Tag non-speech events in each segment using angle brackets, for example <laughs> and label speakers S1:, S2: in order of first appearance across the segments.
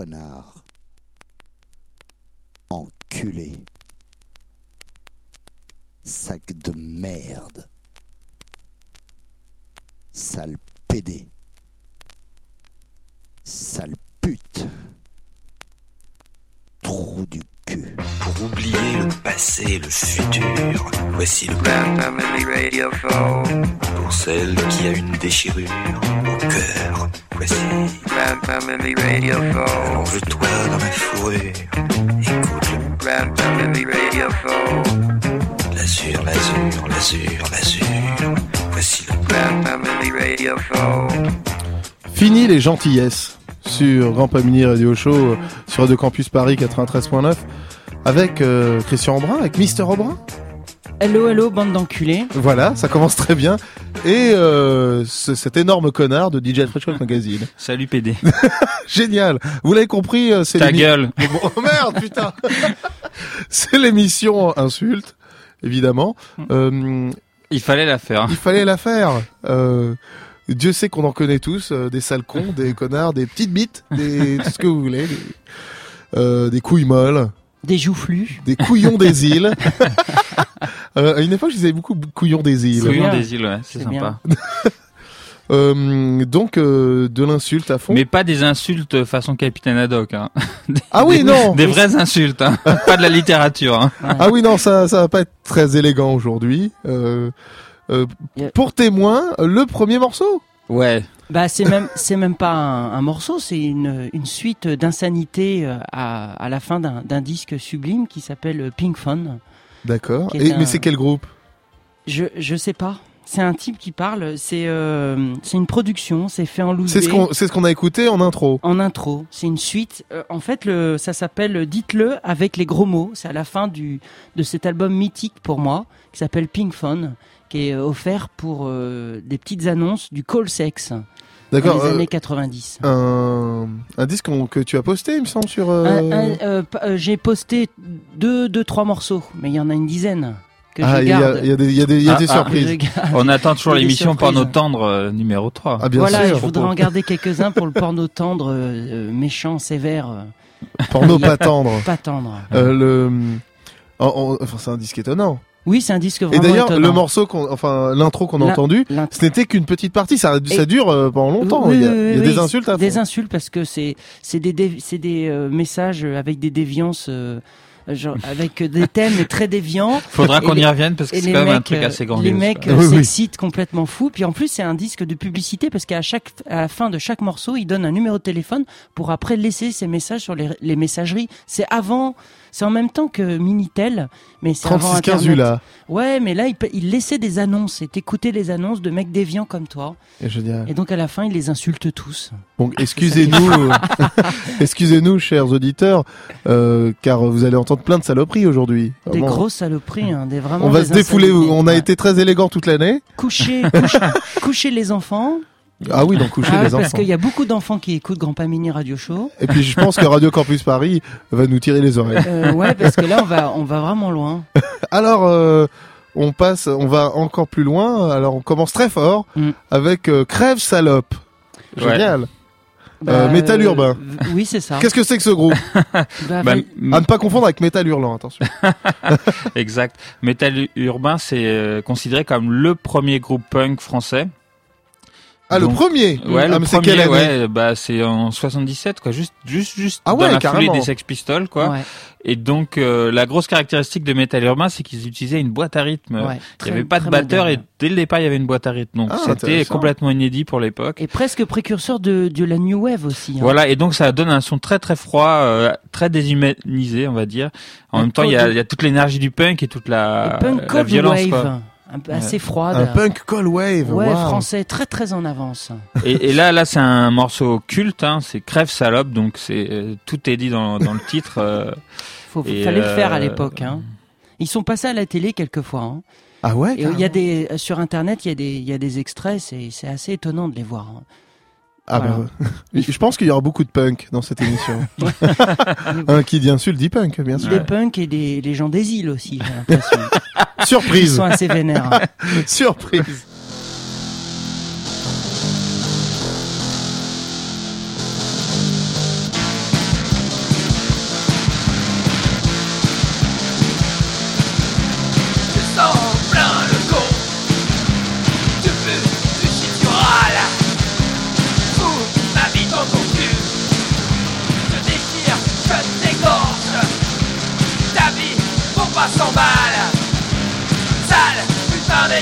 S1: connard. Enculé. Sac de merde. Sale pédé. Sale pute. Trou du cul.
S2: Pour oublier le passé et le futur, voici le Show. Pour celle qui a une déchirure au cœur, voici Grand Family Radio Show. Allonge-toi dans la fourrure, écoute le Grand Family Radio Show. L'azur, l'azur, l'azur, l'azur. Voici le Grand Family Radio Show.
S3: Fini les gentillesses sur Grand Pamini Radio Show euh, sur Radio Campus Paris 93.9 avec euh, Christian Aubrin, avec Mister Aubrin.
S4: Hello, hello, bande d'enculés.
S3: Voilà, ça commence très bien. Et euh, ce- cet énorme connard de DJ Fresh Magazine. <laughs>
S5: Salut PD. <laughs>
S3: Génial. Vous l'avez compris, euh, c'est
S5: Ta gueule.
S3: Bon, <laughs> oh merde, putain. c'est l'émission insulte, évidemment. Euh,
S5: Il fallait la faire.
S3: il fallait la faire. Euh, Dieu sait qu'on en connaît tous, euh, des sales cons, des connards, des petites bites, des tout ce que vous voulez, des, euh, des couilles molles,
S4: Des joufflus.
S3: des couillons des <laughs> îles. Euh, à une époque, je disais beaucoup couillons des îles.
S4: C'est
S5: Couillon
S4: bien.
S5: des îles, ouais, c'est sympa. <laughs>
S3: Euh, donc euh, de l'insulte à fond.
S5: Mais pas des insultes façon Capitaine Haddock. Hein.
S3: ah oui, non.
S5: Des vraies insultes, hein. <laughs> pas de la littérature. Hein.
S3: Ah oui, non, ça, ça va pas être très élégant aujourd'hui. Euh, euh. Pour témoin, le premier morceau.
S5: Ouais.
S4: Bah c'est même c'est même pas un, un morceau, c'est une, une suite d'insanité euh, à, à la fin d'un d'un disque sublime qui s'appelle Pink Phone.
S3: D'accord.
S4: Un-
S3: Mais c'est quel groupe?
S4: Je je sais pas. C'est un type qui parle. C'est euh, c'est une production. C'est fait en loose.
S3: C'est ce qu'on, c'est ce qu'on a écouté en intro.
S4: En intro, c'est une suite. Euh, en fait, le, ça s'appelle Dites-le avec les gros mots. C'est à la fin du, de cet album mythique pour moi, qui s'appelle Pink Phone, qui est euh, offert pour euh, des petites annonces du call sex dans
S3: D'accord.
S4: les
S3: euh,
S4: années 90.
S3: un, un disque que tu as posté, il me semble, sur. euh,
S4: euh, euh, J'ai posté deux, deux, trois morceaux, mais il y en a une dizaine que
S3: Ah,
S4: je
S3: il y a, y a des, il y a des, il y a
S5: Ah,
S3: des
S5: ah,
S3: surprises.
S5: On attend toujours <laughs>
S4: des
S5: l'émission. Porno Tendre euh, numéro 3.
S3: Ah, bien
S4: voilà,
S3: sûr.
S4: je voudrais en garder quelques-uns pour le porno tendre, méchant, sévère,
S3: Porno <laughs> pas tendre.
S4: pas tendre.
S3: Euh, le, en- en- enfin, c'est un disque étonnant.
S4: Oui, c'est un disque
S3: Et
S4: vraiment
S3: d'ailleurs,
S4: étonnant.
S3: le morceau qu'on, enfin, l'intro qu'on a entendu, ce n'était qu'une petite partie. Ça, ça
S4: Et-
S3: dure euh, pendant longtemps.
S4: Oui,
S3: il y a,
S4: oui,
S3: il y a
S4: oui,
S3: des insultes à fond.
S4: Des insultes parce que c'est c'est des dé- c'est des euh, messages avec des déviances euh, genre avec des <laughs> thèmes très déviants.
S5: Faudra
S4: Et
S5: qu'on
S4: les-
S5: y revienne parce que
S4: Et
S5: c'est
S4: les
S5: quand même un
S4: mecs,
S5: truc
S4: euh,
S5: assez grand.
S4: les mecs euh, s'excitent complètement fous. Puis en plus, c'est un disque de publicité parce qu'à chaque, à la fin de chaque morceau, il donne un numéro de téléphone pour après laisser ses messages sur les, les messageries. C'est avant, c'est en même temps que Minitel, mais c'est avant
S3: 36 15
S4: Internet.
S3: là.
S4: Ouais, mais là, il, laissait des annonces et t'écoutais les annonces de mecs déviants comme toi.
S3: Et je dirais.
S4: Et donc à la fin, il les insulte tous.
S3: Donc excusez-nous, euh, <laughs> excusez-nous, chers auditeurs, euh, car vous allez entendre plein de saloperies aujourd'hui.
S4: Des
S3: Vraiment.
S4: grosses saloperies, hein, des vraiment.
S3: On va
S4: des
S3: se défouler. On a
S4: Ouais.
S3: été très élégant toute l'année.
S4: coucher, coucher, <laughs> coucher les enfants.
S3: Ah oui, donc coucher
S4: Ah,
S3: les
S4: parce
S3: enfants.
S4: qu'il y a beaucoup d'enfants qui écoutent Grand Pamini Radio Show.
S3: Et puis je pense que Radio Campus Paris va nous tirer les oreilles.
S4: Euh, ouais, parce que là, on va, on va vraiment loin. <laughs>
S3: Alors, euh, on passe, on va encore plus loin. Alors, on commence très fort
S4: Mm.
S3: avec euh, Crève Salope.
S5: Ouais.
S3: Génial. Euh, Métal Urbain.
S4: Oui, c'est ça.
S3: Qu'est-ce que c'est que ce groupe <laughs>
S4: Bah,
S5: Bah,
S3: À ne pas confondre avec Métal Hurlant, attention. <laughs>
S5: exact. Metal Urbain, c'est euh, considéré comme le premier groupe punk français.
S3: Ah, le
S5: Donc,
S3: premier
S5: Ouais,
S3: Ah,
S5: le premier,
S3: quelle année
S5: ouais, bah c'est en 77 quoi, juste juste juste
S3: Ah
S5: dans
S3: ouais,
S5: la
S3: carrément.
S5: foulée des Sex Pistols quoi.
S4: ouais,
S5: Et donc euh, la grosse caractéristique de Metal Urbain, c'est qu'ils utilisaient une boîte à rythme.
S4: ouais,
S5: Il n'y
S4: très-
S5: avait pas de
S4: très
S5: batteur et
S4: moderne.
S5: dès le départ il y avait une boîte à rythme. Donc
S3: Ah,
S5: c'était complètement inédit pour l'époque.
S4: Et presque précurseur de, de la New Wave aussi. hein.
S5: Voilà, et donc ça donne un son très très froid, euh, très déshumanisé, on va dire. En
S4: Un
S5: même temps, il y a, il y a toute l'énergie du punk et toute la,
S4: Et punk
S5: la violence.
S4: wave,
S5: Quoi.
S4: Un peu
S5: Ouais.
S4: assez froide.
S3: Un punk call wave.
S4: Ouais, français, très très en avance.
S5: Et, et là, là, c'est un morceau culte. Hein, c'est Crève salope, donc c'est euh, tout est dit dans, dans le titre. euh, <laughs>
S4: Faut,
S5: et,
S4: fallait le faire à
S5: euh,
S4: l'époque. Hein. Ils sont passés à la télé quelquefois. Hein.
S3: Ah ouais
S4: Et il y a des sur internet, il y a des il y a des extraits, c'est c'est assez étonnant de les voir. hein.
S3: Ah bah, ouais. Je pense qu'il y aura beaucoup de punk dans cette émission. Un qui dit insulte dit punk, bien sûr.
S4: Des punks et des les gens des îles aussi, j'ai l'impression. <laughs> Ils
S3: Surprise,
S4: sont assez vénères. <laughs>
S3: surprise.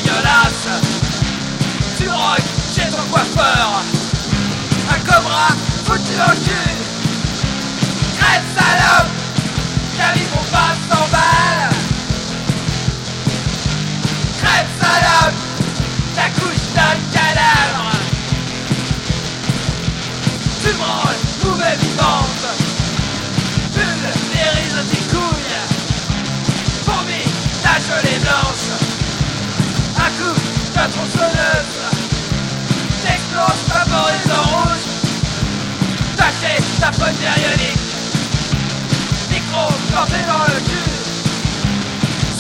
S6: Dégueulasse. Tu rock chez ton coiffeur. Un cobra foutu au cul. Tronçonneuse. T'exploses, favorise en rouge. Tâchez ta faute périodique. Micro planté dans le cul.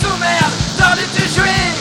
S6: Sous merde, tordu tu jouis.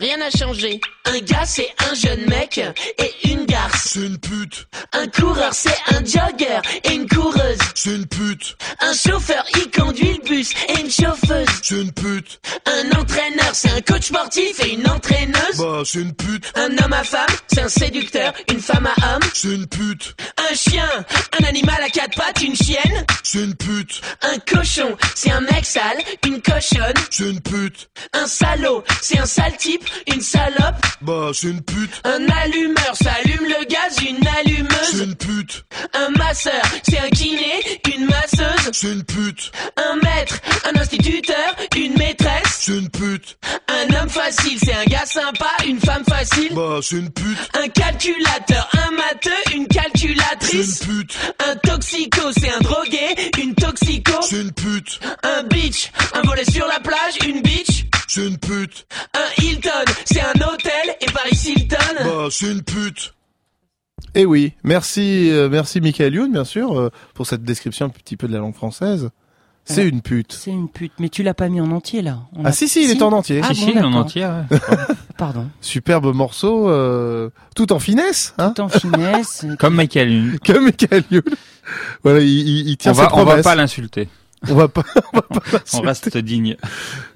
S7: Rien n'a changé. Un gars, c'est un jeune mec et une garce.
S8: C'est une pute,
S7: Un coureur, c'est un jogger et.
S8: C'est une pute,
S7: Un chauffeur, il conduit le bus et une chauffeuse.
S8: c'est une pute,
S7: Un entraîneur, c'est un coach sportif et une entraîneuse.
S8: bah c'est une pute,
S7: Un homme à femme, c'est un séducteur, une femme à homme.
S8: c'est une pute,
S7: Un chien, un animal à quatre pattes, une chienne.
S8: c'est une pute,
S7: Un cochon, c'est un mec sale, une cochonne.
S8: c'est une pute,
S7: Un salaud, c'est un sale type, une salope.
S8: bah c'est une pute,
S7: Un allumeur, ça allume le gaz, une
S8: c'est
S7: allumeuse.
S8: une pute,
S7: Un masseur, c'est un kiné, une masseuse.
S8: c'est une pute,
S7: Un maître, un instituteur, une maîtresse.
S8: c'est une pute,
S7: Un homme facile, c'est un gars sympa, une femme facile.
S8: bah c'est une pute,
S7: Un calculateur, un matheux, une
S8: c'est
S7: calculatrice.
S8: une pute,
S7: Un toxico, c'est un drogué, une toxico.
S8: c'est une pute,
S7: Un beach, un volet sur la plage, une beach.
S8: c'est une pute,
S7: Un Hilton, c'est un hôtel, et Paris Hilton.
S8: bah c'est une pute.
S3: Eh oui, merci, euh, merci Michael Youn, bien sûr, euh, pour cette description un petit peu de la langue française. C'est
S4: Ouais.
S3: une pute.
S4: C'est une pute. Mais tu l'as pas mis en entier là. On
S3: Ah
S4: a-
S3: si, si, il est en entier.
S4: Ah
S5: si,
S4: bon,
S5: si, en entier. ouais. <laughs>
S4: Pardon.
S3: Superbe morceau, euh, tout en finesse, hein,
S4: Tout en finesse. <laughs>
S5: Comme Michael Youn.
S3: comme Michael Youn. Voilà, il, il, il tient
S5: On
S3: ses
S5: va, on va pas l'insulter. <laughs>
S3: on va pas, on va pas
S5: On reste digne.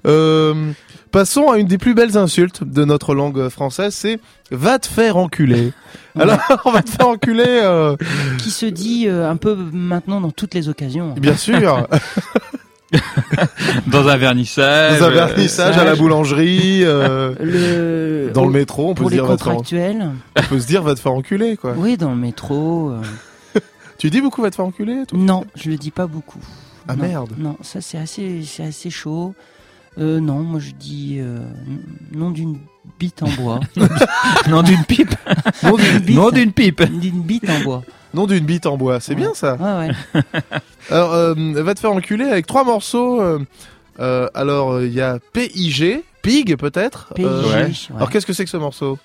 S3: Euh, passons à une des plus belles insultes de notre langue française, c'est va te faire enculer. Alors, <laughs> on va te faire enculer, euh,
S4: qui se dit euh, un peu maintenant dans toutes les occasions.
S3: bien sûr, <laughs>
S5: Dans un vernissage.
S3: dans un
S5: euh,
S3: vernissage à la boulangerie, euh,
S4: Le,
S3: dans le métro, on peut
S4: pour
S3: se
S4: les
S3: dire va te faire,
S4: contractuels.
S3: on peut se dire va te faire enculer, quoi.
S4: Oui, dans le métro. euh,
S3: Tu dis beaucoup va te faire enculer, toi?
S4: Non, je le dis pas beaucoup.
S3: Ah,
S4: Non,
S3: merde.
S4: Non, ça c'est assez, c'est assez chaud. Euh, non, moi je dis euh, n- nom d'une bite en bois. <laughs>
S5: Non d'une pipe.
S3: Nom d'une
S4: bite.
S5: Non d'une pipe.
S4: d'une bite en bois.
S3: nom d'une bite en bois, c'est
S4: Ouais.
S3: bien ça.
S4: Ouais, ouais. <laughs>
S3: Alors, euh, va te faire enculer avec trois morceaux. euh, euh, alors, il y a PIG, Pig peut-être.
S4: PIG,
S3: Euh,
S5: ouais.
S4: ouais.
S3: Alors, qu'est-ce que c'est que ce morceau?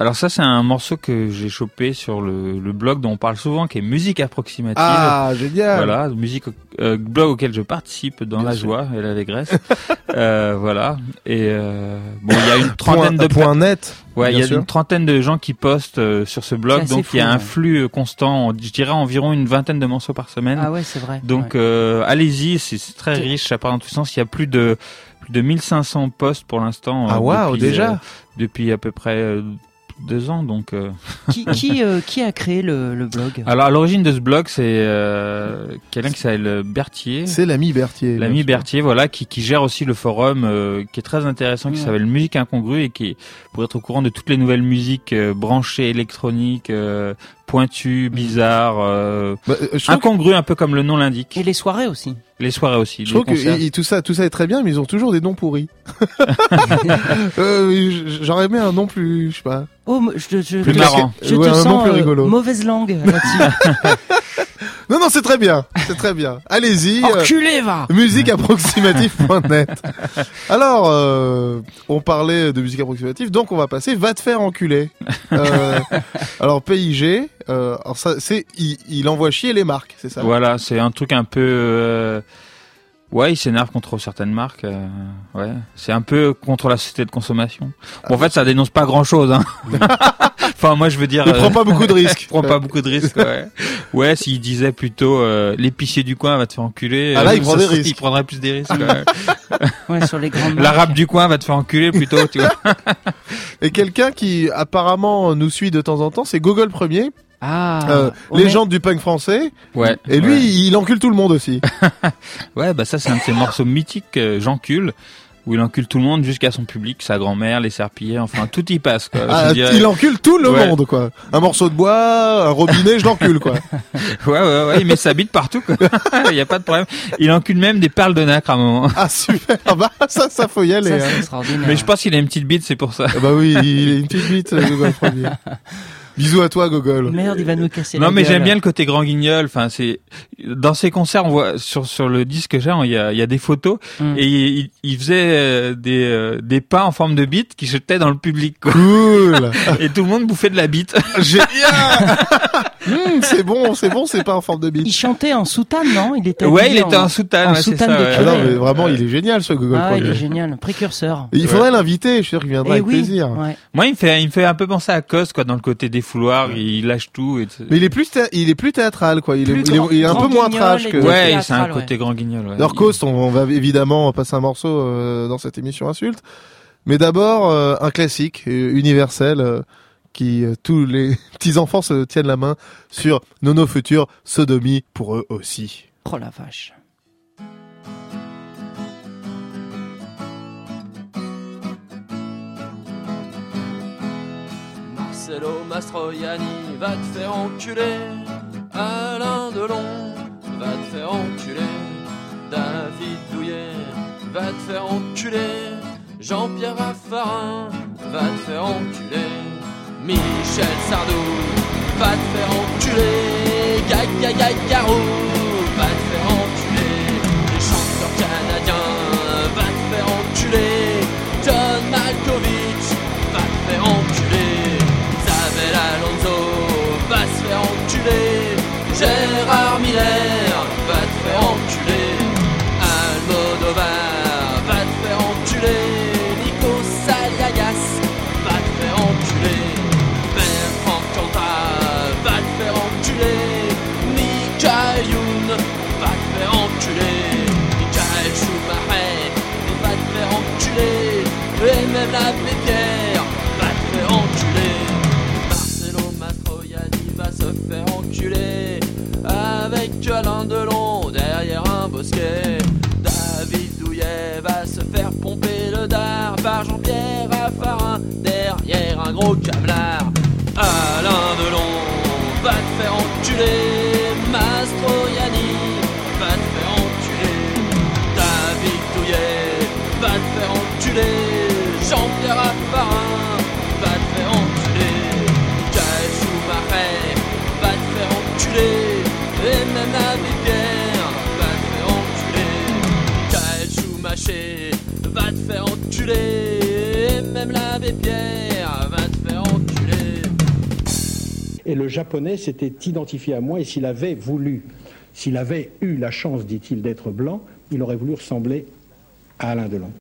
S5: Alors ça, c'est un morceau que j'ai chopé sur le, le blog dont on parle souvent, qui est musique approximative.
S3: Ah, génial.
S5: Voilà, musique euh, blog auquel je participe dans
S3: Bien
S5: la
S3: sûr.
S5: joie et l'allégresse. <laughs> euh, voilà. Et euh, bon, il y a une
S3: Point,
S5: trentaine de
S3: point net.
S5: Ouais, il y a
S3: sûr.
S5: une trentaine de gens qui postent euh, sur ce blog, donc il y a un
S4: ouais.
S5: flux euh, constant, je dirais environ une vingtaine de morceaux par semaine.
S4: Ah ouais, c'est vrai.
S5: Donc
S4: ouais.
S5: euh, allez-y, c'est très riche, ça part dans tous les sens. Il y a plus de plus de 1500 posts pour l'instant.
S3: Ah waouh,
S5: depuis,
S3: déjà.
S5: euh, depuis à peu près euh, deux ans. Donc, euh.
S4: qui qui, <laughs> euh, qui a créé le, le blog
S5: alors à l'origine de ce blog, c'est euh, quelqu'un qui s'appelle Berthier.
S3: C'est l'ami Berthier.
S5: L'ami. Berthier, voilà, qui, qui gère aussi le forum, euh, qui est très intéressant, qui
S4: Ouais.
S5: s'appelle Musique Incongrue et qui, pour être au courant de toutes les nouvelles musiques euh, branchées, électroniques, euh, pointues, bizarres, euh,
S3: Bah, euh,
S5: incongrues, un peu comme le nom l'indique.
S4: Et les soirées aussi.
S5: Les soirées aussi,
S3: je trouve que tout ça, tout ça est très bien, mais ils ont toujours des noms pourris. <laughs> euh, J'aurais aimé un nom plus, je sais pas.
S4: Oh, je, je,
S5: Plus
S4: je-
S5: marrant.
S4: Je
S3: Ouais,
S4: te
S3: un nom
S4: sens
S3: plus
S4: euh,
S3: rigolo.
S4: mauvaise langue là-dessus. <laughs>
S3: Non, non, c'est très bien, c'est très bien. Allez-y. euh,
S4: Enculé, va
S3: musiqueapproximative.net. <laughs> Alors, euh, on parlait de musique approximative, donc on va passer va te faire enculer. Euh, alors PIG, euh, alors ça, c'est il, il envoie chier les marques, c'est ça?
S5: Voilà, c'est un truc un peu. Euh, Ouais, il s'énerve contre certaines marques. euh, Ouais, c'est un peu contre la société de consommation. Bon, en fait, ça dénonce pas grand-chose. Hein. <laughs> enfin, moi, je veux dire.
S3: Ne
S5: euh,
S3: prends pas beaucoup de risques. <laughs>
S5: prends pas beaucoup de risques. Ouais, ouais s'il disait plutôt euh, l'épicier du coin va te faire enculer.
S3: Ah là,
S5: euh, <laughs>
S3: il prend
S5: ça
S3: des
S5: serait-
S3: risques.
S5: Il prendrait plus des risques. ouais.
S4: Ouais, sur les grandes marques.
S5: L'arabe du coin va te faire enculer plutôt. Tu vois.
S3: Et quelqu'un qui apparemment nous suit de temps en temps, c'est Google Premier,
S4: Ah,
S3: euh,
S4: est-
S3: légende du punk français.
S5: Ouais.
S3: Et lui,
S5: ouais.
S3: il encule tout le monde aussi. <laughs>
S5: Ouais, bah ça c'est un de ces morceaux mythiques euh, j'encule où il encule tout le monde jusqu'à son public, sa grand-mère, les serpillers, enfin tout y passe quoi.
S3: Ah,
S5: Je dirais-
S3: il encule tout le
S5: Ouais.
S3: monde, quoi. Un morceau de bois, un robinet, je l'encule, quoi. <laughs>
S5: Ouais ouais ouais, il met sa bite partout quoi. <laughs> Il y a pas de problème. Il encule même des perles de nacre à un moment.
S3: Ah super, bah ça, ça faut y aller.
S4: Ça,
S3: hein.
S4: extraordinaire.
S5: Mais je pense qu'il a une petite bite, c'est pour ça.
S3: Ah bah oui, il est une petite bite, euh. Bisous à toi, Gogol.
S4: Merde, il va nous casser
S5: Non
S4: la
S5: mais j'aime bien le côté grand guignol. Enfin c'est dans ses concerts, on voit sur sur le disque que j'ai, il y a il y a des photos
S4: Mm.
S5: et il, il faisait euh, des euh, des pains en forme de bite qui jetaient dans le public quoi.
S3: Cool. <laughs>
S5: Et tout le monde bouffait de la bite.
S3: Génial. <laughs> Hum, c'est bon, c'est bon, c'est pas en forme de
S4: Il
S3: bite.
S4: chantait en soutane, non? Il était
S5: Ouais, il était en soutane,
S4: en
S5: ouais,
S4: soutane
S5: ça.
S4: de
S5: ouais.
S3: Ah non, mais vraiment, il est génial, ce Gogol
S4: Ah, il est génial, précurseur.
S3: Et il faudrait l'inviter, je suis sûr qu'il viendra
S4: Eh
S3: avec
S4: oui,
S3: plaisir.
S4: ouais.
S5: Moi, il me fait, il me fait un peu penser à Cos, quoi, dans le côté défouloir, il lâche tout. Et
S3: Mais il est plus, il est plus théâtral, quoi. Il est,
S4: Plus
S3: il est,
S4: grand-
S3: il est un
S4: grand
S3: peu moins
S4: guignol
S3: trash
S4: et
S3: que.
S5: ouais, c'est un côté grand guignol.
S3: Alors, Coast, on, on va évidemment passer un morceau euh, dans cette émission insulte. Mais d'abord, euh, un classique euh, universel euh, qui euh, tous les <laughs> petits enfants se tiennent la main sur Nono Futur, Sodomie pour eux aussi.
S4: Oh la vache.
S9: Marcelo Mastroianni va te faire enculer. Alain Delon va te faire enculer. David Douillet va te faire enculer. Jean-Pierre Raffarin va te faire enculer. Michel Sardou va te faire enculer. Gaga Garou va te faire enculer. Les chanteurs canadiens va te faire enculer. John Malkovich va te faire enculer. Isabelle Alonso va se faire enculer. Gérard Et le
S1: japonais s'était identifié à moi et s'il avait voulu, s'il avait eu la chance, dit-il, d'être blanc, il aurait voulu ressembler à Alain Delon.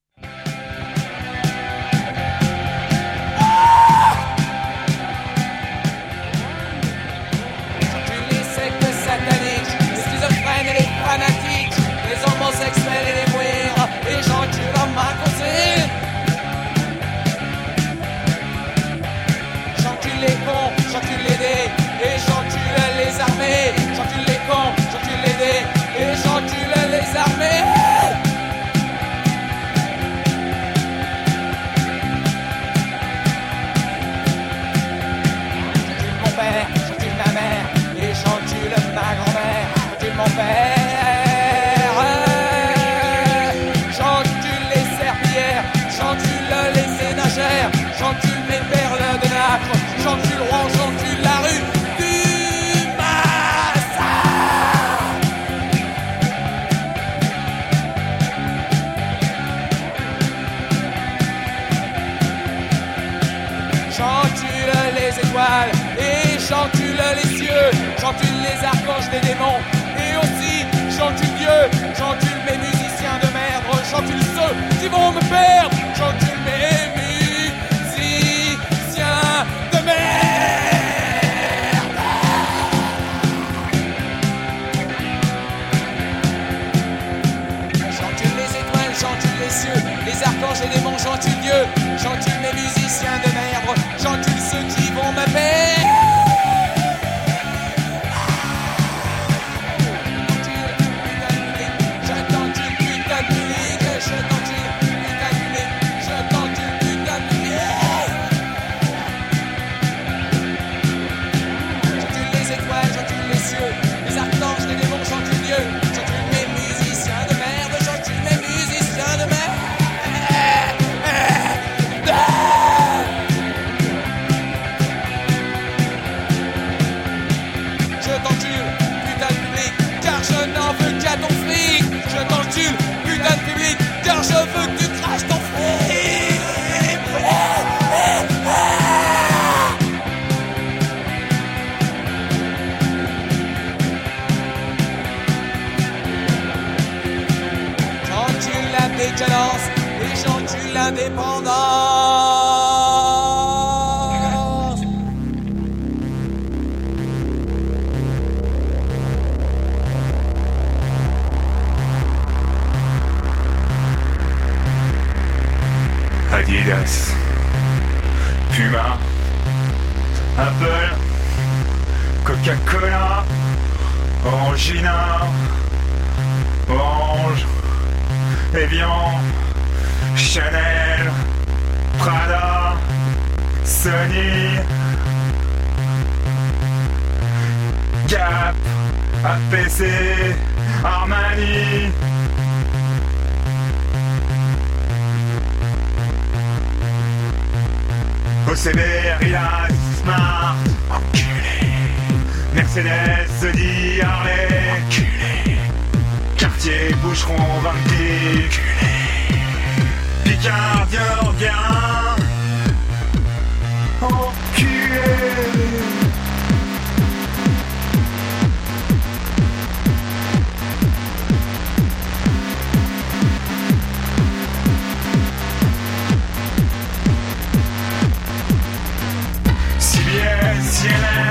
S10: des démons. l'indépendance.
S11: Adidas, Puma, Apple, Coca-Cola, Orangina, Orange, Evian. Chanel, Prada, Sony, Gap, APC, Armani. OCB, Rilas, Smart, enculé. Mercedes, Sony, Harley, enculé. Cartier, Boucheron, Van Cleef, gardiens, viens Enculé CNN.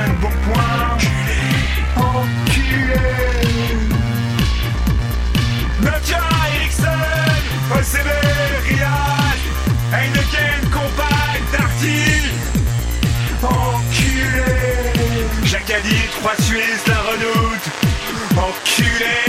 S11: pas suisse la redoute. Enculé.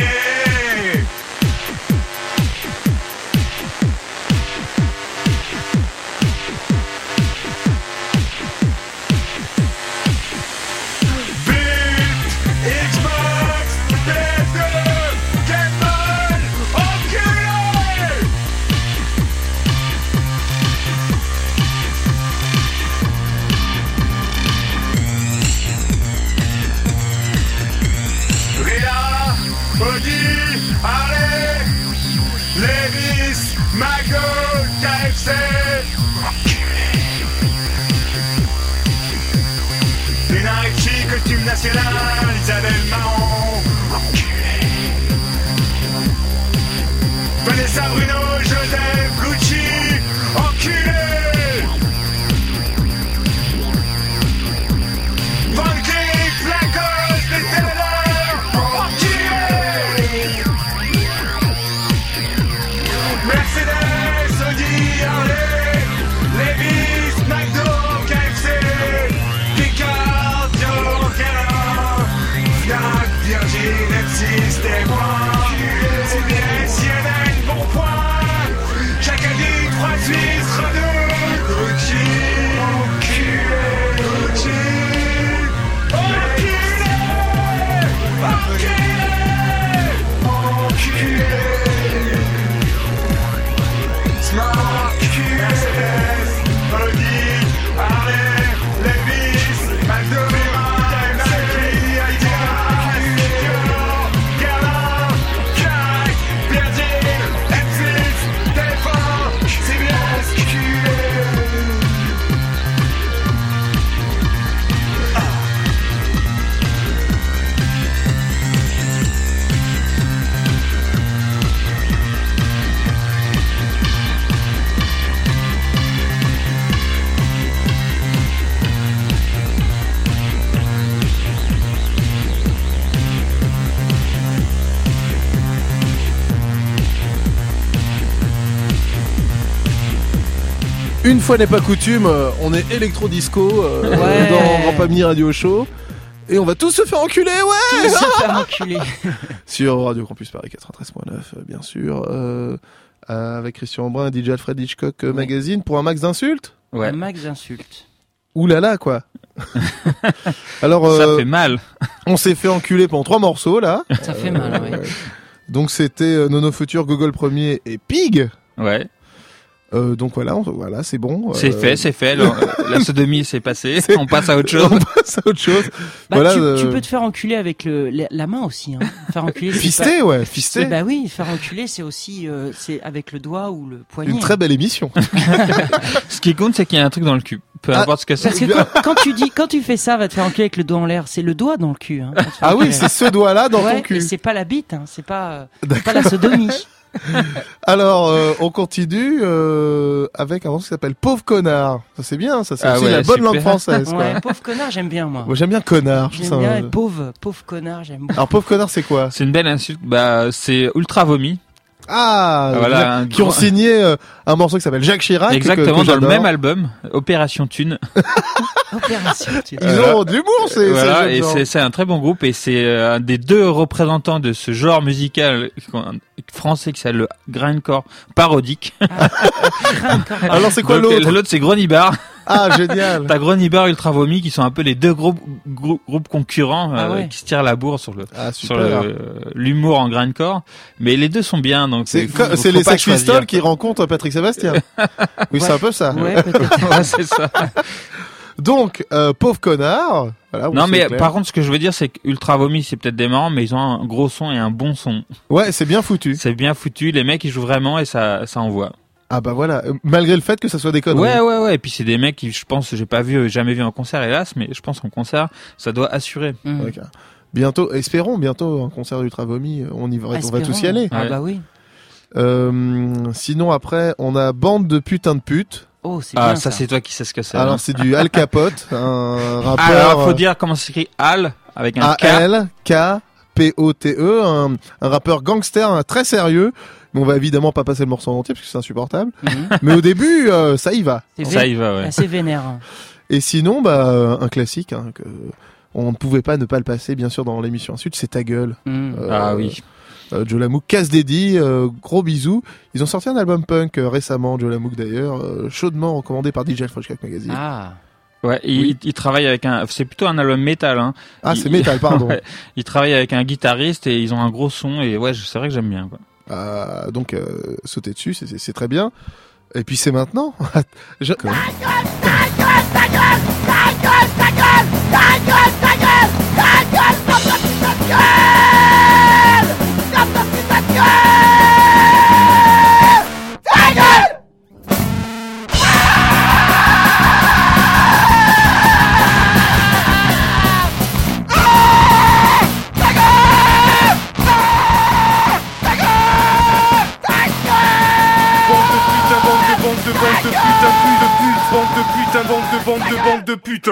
S3: Fois n'est pas coutume, euh, on est électro-disco euh,
S4: Ouais.
S3: dans Rampamini Radio Show. Et on va tous se faire enculer, ouais
S4: Tous se faire <laughs> enculer. <laughs>
S3: Sur Radio Campus Paris 93.9, euh, bien sûr. euh, avec Christian Embrun, DJ Alfred Hitchcock Magazine, pour un max d'insultes
S5: Ouais.
S4: Un max d'insultes.
S3: Ouh là là, quoi <laughs> Alors,
S5: Ça fait mal.
S3: on s'est fait enculer pendant trois morceaux, là.
S4: Ça fait mal, ouais.
S3: Donc c'était Nono Futur, Google Premier et Pig.
S5: Ouais.
S3: Euh, donc voilà, on- voilà, c'est bon.
S5: C'est
S3: Euh,
S5: fait, c'est fait. euh, la sodomie, c'est passé.
S3: C'est-
S5: On passe à autre chose. <laughs>
S3: On passe à autre chose.
S4: Bah,
S3: voilà,
S4: tu,
S3: euh,
S4: tu peux te faire enculer avec le, la, la main aussi. Hein. Faire enculer, c'est
S3: Fisté, ouais,
S4: pas-
S3: fisté.
S4: Eh Bah oui, faire enculer, c'est aussi euh, c'est avec le doigt ou le poignet.
S3: Une très belle émission. <laughs>
S5: Ce qui compte, c'est qu'il y a un truc dans le cul. Peu
S3: Ah,
S5: importe ce que c'est.
S4: Parce que quand, quand tu dis, quand tu fais ça, va te faire enculer avec le doigt en l'air. C'est le doigt dans le cul. Hein,
S3: Ah oui, c'est ce doigt-là dans
S4: Ouais,
S3: ton cul.
S4: Et c'est pas la bite, hein, c'est pas, euh, c'est pas la sodomie. <laughs> <laughs>
S3: Alors, euh, on continue euh, avec un morceau qui s'appelle Pauvre connard. Ça c'est bien, ça c'est
S5: Ah
S3: aussi
S5: ouais,
S3: la bonne
S5: super.
S3: langue française. <laughs> quoi.
S4: Ouais, pauvre connard, j'aime bien moi.
S3: Moi j'aime bien connard. je
S4: J'aime
S3: trouve ça,
S4: bien
S3: euh,
S4: pauvre, pauvre connard, j'aime.
S3: Alors pauvre connard c'est quoi?
S5: C'est une belle insulte. Bah, c'est ultra vomi.
S3: Ah,
S5: Voilà, un
S3: qui ont <laughs> signé euh, un morceau qui s'appelle Jacques Chirac. que-
S5: Exactement
S3: que
S5: dans le même album, Opération Thune. <laughs>
S4: Opération. tu-
S3: Ils ont de l'humour, c'est
S5: voilà,
S3: c'est
S5: et c'est c'est un très bon groupe et c'est euh, un des deux représentants de ce genre musical français qui s'appelle le grindcore parodique.
S3: Alors c'est quoi
S5: Donc,
S3: l'autre?
S5: L'autre c'est Gronibar.
S3: Ah génial.
S5: T'as Gronibar Ultra Vomi qui sont un peu les deux groupes grou- groupes concurrents
S4: Ah
S5: euh,
S4: ouais.
S5: qui se tirent la bourre sur le
S3: Ah
S5: sur le- l'humour en grindcore, mais les deux sont bien donc
S3: C'est c'est les Sex. Pistols qui rencontrent Patrick Sébastien. <laughs> Oui, c'est un peu ça.
S4: Ouais, <laughs> peut-être.
S5: Ouais, c'est ça.
S3: Donc, euh, pauvre connard. Voilà,
S5: Non mais
S3: clair.
S5: par contre ce que je veux dire c'est que Ultra Vomi c'est peut-être des marrants mais ils ont un gros son et un bon son.
S3: Ouais, c'est bien foutu.
S5: C'est bien foutu, les mecs ils jouent vraiment et ça ça envoie.
S3: Ah bah voilà, Euh, malgré le fait que ça soit des conneries.
S5: Ouais ouais ouais et puis c'est des mecs qui je pense j'ai pas vu jamais vu en concert hélas mais je pense qu'en concert ça doit assurer.
S4: Mm.
S3: Ok. Bientôt, espérons bientôt un concert d'Ultra Vomi. On y va, on va tous y aller.
S4: Ah
S5: Ouais.
S4: bah oui.
S3: Euh, sinon après, on a bande de putains de putes.
S4: Oh, c'est
S5: Ah
S4: bien
S5: ça
S4: ça.
S5: c'est toi qui sais ce que c'est.
S3: Alors
S5: hein.
S3: c'est du Al Capote, <laughs> un rappeur.
S5: Alors faut
S3: euh,
S5: dire comment s'écrit Al avec un
S3: A
S5: K.
S3: L K P O T E, un, un rappeur gangster hein, très sérieux. Mais on va évidemment pas passer le morceau en entier parce que c'est insupportable.
S4: Mhm. <laughs>
S3: Mais au début, euh, ça y va.
S4: C'est
S5: Ça y va ouais.
S4: assez vénère. hein.
S3: Et sinon, bah euh, un classique hein, que on ne pouvait pas ne pas le passer bien sûr dans l'émission Ensuite, c'est ta gueule.
S4: Mm.
S3: Euh,
S5: Ah oui.
S3: Euh, Joe Lamouk, casse dédié, euh, gros bisous. Ils ont sorti un album punk euh, récemment, Joe Lamouk d'ailleurs, euh, chaudement recommandé par DJ Froshcrack Magazine. Ah.
S5: Ouais, il, il travaille avec un c'est plutôt un album métal hein.
S3: Ah, c'est
S5: il-
S3: métal, pardon. <laughs>
S5: Ouais. Il travaille avec un guitariste et ils ont un gros son et ouais, je- c'est vrai que j'aime bien quoi.
S3: Euh, donc, euh, sauter dessus, c'est- très bien. Et puis c'est maintenant.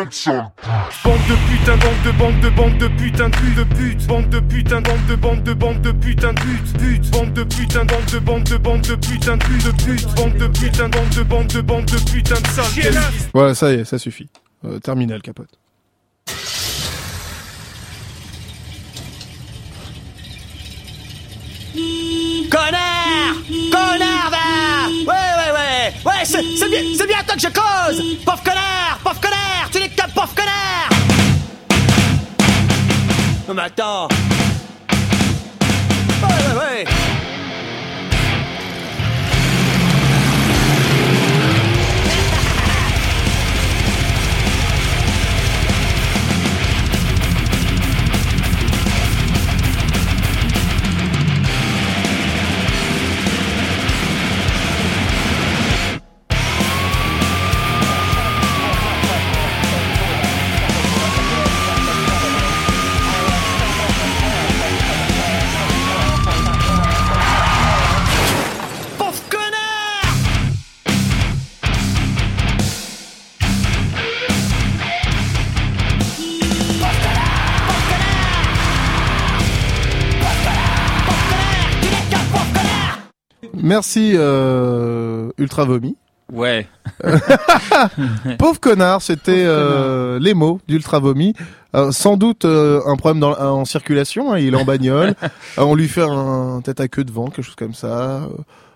S11: Bande de putain, bande de bande de bande de putain de de pute. Bande de putain, bande de bande de bande de putain de pute, pute. Bande de putain, bande de bande de bande de putain de pute, de pute. Bande de putain, bande de bande de bande de putain de sale
S3: Voilà, ça y est, ça suffit. Euh, terminal capote.
S12: Connard Connard c'est bien à toi que je cause. Pauvre connard Pauvre connard Tu n'es qu'un pauvre connard. Non mais attends
S3: Merci, euh, Ultra Vomi.
S5: Ouais. <laughs>
S3: Pauvre connard, c'était euh, les mots d'Ultra Vomi. Euh, sans doute euh, un problème dans, en circulation, hein, il est en bagnole. <laughs> Euh, on lui fait un tête à queue devant, quelque chose comme ça.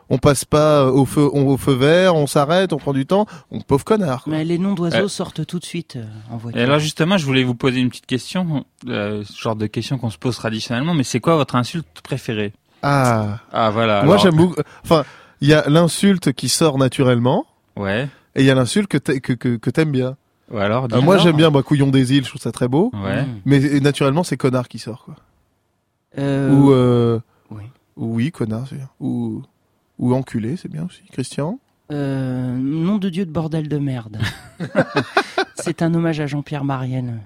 S3: On passe pas au feu, on- au feu vert, on s'arrête, on prend du temps. On, pauvre connard. quoi.
S4: Mais les noms d'oiseaux sortent tout de suite euh, en voiture.
S5: Et alors justement, je voulais vous poser une petite question, euh, ce genre de question qu'on se pose traditionnellement, mais c'est quoi votre insulte préférée?
S3: Ah,
S5: Ah voilà.
S3: moi
S5: alors-
S3: j'aime beaucoup. Enfin, il y a l'insulte qui sort naturellement,
S5: Ouais.
S3: et il y a l'insulte que t'a- que que, que t'aimes bien.
S5: Ou alors.
S3: Euh, moi j'aime bien, bah, couillon des îles, je trouve ça très beau.
S5: Ouais.
S4: Mm.
S3: Mais naturellement, c'est connard qui sort, quoi.
S4: Euh,
S3: Ou, euh,
S4: oui.
S3: ou oui, connard, c'est bien. Ou, ou enculé, c'est bien aussi. Christian
S4: euh, nom de Dieu de bordel de merde. <laughs> C'est un hommage à Jean-Pierre Marienne.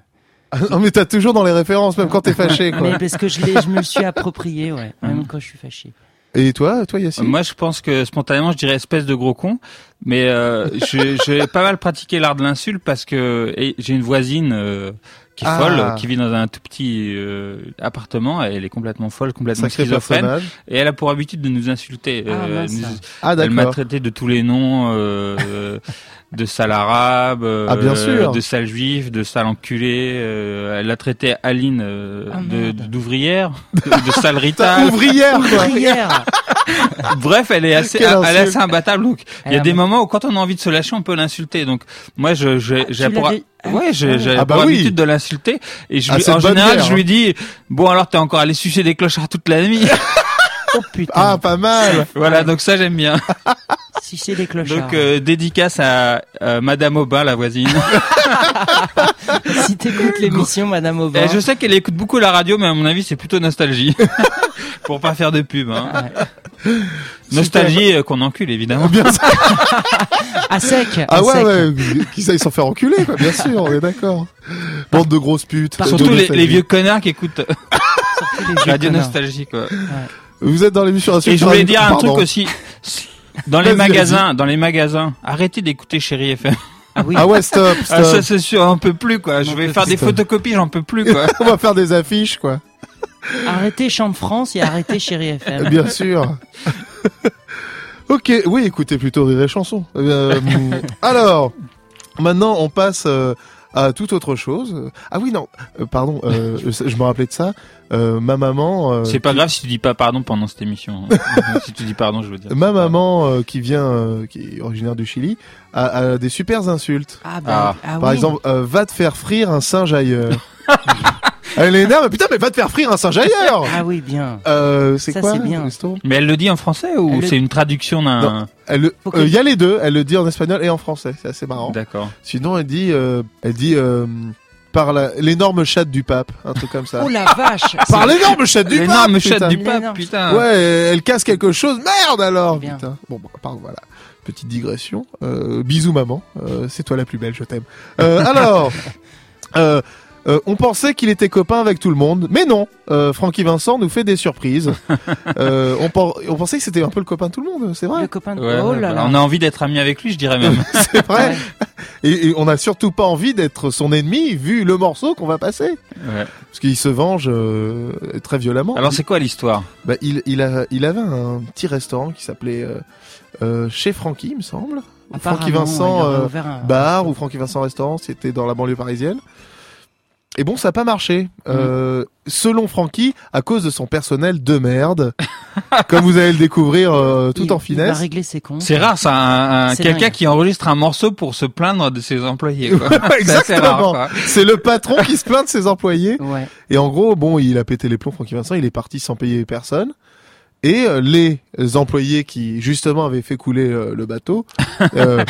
S4: <laughs>
S3: Non, mais t'as toujours dans les références, même quand t'es fâché, quoi.
S4: Mais parce que je, me le suis approprié, ouais, même quand je suis fâché.
S3: Et toi, toi, Yacine?
S5: Moi, je pense que spontanément, je dirais espèce de gros con. Mais euh, je- j'ai pas mal pratiqué l'art de l'insulte parce que j'ai une voisine euh, qui est
S3: Ah.
S5: folle, qui vit dans un tout petit euh, appartement. Et elle est complètement folle, complètement
S3: Sacré
S5: schizophrène.
S3: personnage.
S5: Et elle a pour habitude de nous insulter.
S4: Ah,
S5: Euh, nous-
S3: Ah,
S5: elle m'a traité de tous les noms, euh, <laughs> de sale arabe, euh,
S3: Ah, bien sûr.
S5: de sale juif, de sale enculé. euh, elle a traité Aline euh,
S4: Ah,
S5: de- d'ouvrière, <laughs> de, de sale
S3: T'as
S5: Rita. <laughs>
S3: ouvrière, quoi.
S4: Prière <laughs>
S5: Bref, elle est assez, elle est assez imbattable. Donc, il y a des moments où quand on a envie de se lâcher, on peut l'insulter. Donc, moi, je, je, j'ai pour,
S4: l'avais-
S5: ouais, j'ai, j'ai
S3: Ah bah
S5: pour
S3: oui.
S5: habitude de l'insulter. Et je
S3: Ah,
S5: en général,
S3: guerre,
S5: je lui dis, bon, alors t'es encore allé sucer des clochards toute la nuit.
S4: Oh putain,
S3: Ah, pas mal.
S5: voilà, donc ça, j'aime bien.
S4: Si c'est des clochards.
S5: Donc, euh, dédicace à euh, Madame Aubin, la voisine. <laughs>
S4: Si t'écoutes l'émission, Madame Aubin.
S5: Et je sais qu'elle écoute beaucoup la radio, mais à mon avis, c'est plutôt nostalgie. <laughs> pour pas faire de pub, hein.
S4: Ouais.
S5: Nostalgie euh, qu'on encule, évidemment.
S3: Bien sûr. <laughs>
S4: À sec.
S3: Ah
S4: à
S3: ouais,
S4: sec.
S3: ouais. Qui ça, ils s'en fait enculer, quoi. Bien sûr, on est d'accord. Bande de grosses putes.
S5: Surtout les, vieux connards qui écoutent
S4: Surtout les vieux
S5: Radio
S4: connards.
S5: Nostalgie, quoi.
S3: Vous êtes dans l'émission
S5: Et je voulais dire un
S3: Pardon.
S5: truc aussi. Dans les magasins, dans les magasins, arrêtez d'écouter Chéri FM.
S4: Ah oui.
S3: Ah ouais, stop,
S5: Ah, ça
S3: stop.
S5: c'est sûr, on peut plus quoi. Je vais faire des
S3: stop.
S5: photocopies, j'en peux plus quoi. <laughs>
S3: On va faire des affiches, quoi.
S4: Arrêtez Chant de France et arrêtez Chéri FM.
S3: Bien sûr. ok, oui, écoutez plutôt Rire et Chanson. Euh, <laughs> alors, maintenant, on passe euh, à toute autre chose. Ah oui, non, euh, pardon, euh, <laughs> je, me rappelais de ça. Euh, ma maman... euh,
S5: C'est pas
S3: qui-
S5: grave si tu dis pas pardon pendant cette émission. hein. <laughs> <laughs> si tu dis pardon, je veux dire.
S3: Ma maman, euh, qui vient, euh, qui est originaire du Chili, a, a des super insultes.
S4: Ah bah,
S5: Ah.
S4: ah
S3: Par
S4: oui.
S3: exemple, euh, va te faire frire un singe ailleurs. Elle est énerve, putain, mais va te faire frire un singe ailleurs
S4: Ah oui, bien.
S3: euh, C'est
S4: Ça,
S3: quoi
S4: c'est bien.
S5: Mais elle le dit en français ou
S4: Elle le-
S5: c'est une traduction d'un
S3: Non. Elle le-
S4: Faut
S3: euh, Il y a les deux, elle le dit en espagnol et en français, c'est assez marrant.
S5: D'accord.
S3: Sinon, elle dit, euh, elle dit euh, par la- l'énorme chatte du pape, un truc comme ça.
S4: Oh la vache. <laughs>
S3: par l'énorme chatte du pape.
S5: L'énorme
S3: putain.
S5: chatte du
S4: L'énorme
S5: pape, putain.
S3: Ouais, elle casse quelque chose. Merde alors.
S4: Bien.
S3: Putain. Bon, bah, pardon, voilà. Petite digression. Euh, bisous maman. Euh, c'est toi la plus belle, je t'aime. Euh, alors, <laughs> euh, Euh, on pensait qu'il était copain avec tout le monde, mais non. Euh, Francky Vincent nous fait des surprises. <laughs> Euh, on, pen- on pensait que c'était un peu le copain de tout le monde, c'est vrai.
S4: Le copain de...
S5: Ouais,
S4: oh là là.
S5: On a envie d'être amis avec lui, je dirais même. <laughs>
S3: c'est vrai. Et, et on n'a surtout pas envie d'être son ennemi vu le morceau qu'on va passer.
S5: Ouais.
S3: Parce qu'il se venge euh, très violemment.
S5: Alors c'est quoi l'histoire?
S3: Bah, il, il, a, il avait un petit restaurant qui s'appelait euh, euh, chez Francky, il me semble. Ou Francky Vincent euh,
S4: un-
S3: bar ou Francky Vincent restaurant, c'était dans la banlieue parisienne. Et bon, ça n'a pas marché. Euh, selon Francky, à cause de son personnel de merde, <laughs> comme vous allez le découvrir euh, tout
S4: il,
S3: en
S4: Il va
S3: finesse.
S4: régler ses comptes.
S5: C'est rare, ça, un, un-
S4: C'est
S5: quelqu'un qui enregistre un morceau pour se plaindre de ses employés. Quoi. <laughs>
S3: Exactement. C'est le patron qui se plaint de ses employés.
S4: Ouais.
S3: Et en gros, bon, il a pété les plombs, Francky Vincent, il est parti sans payer personne. Et euh, les employés qui justement avaient fait couler euh, le bateau <laughs> euh,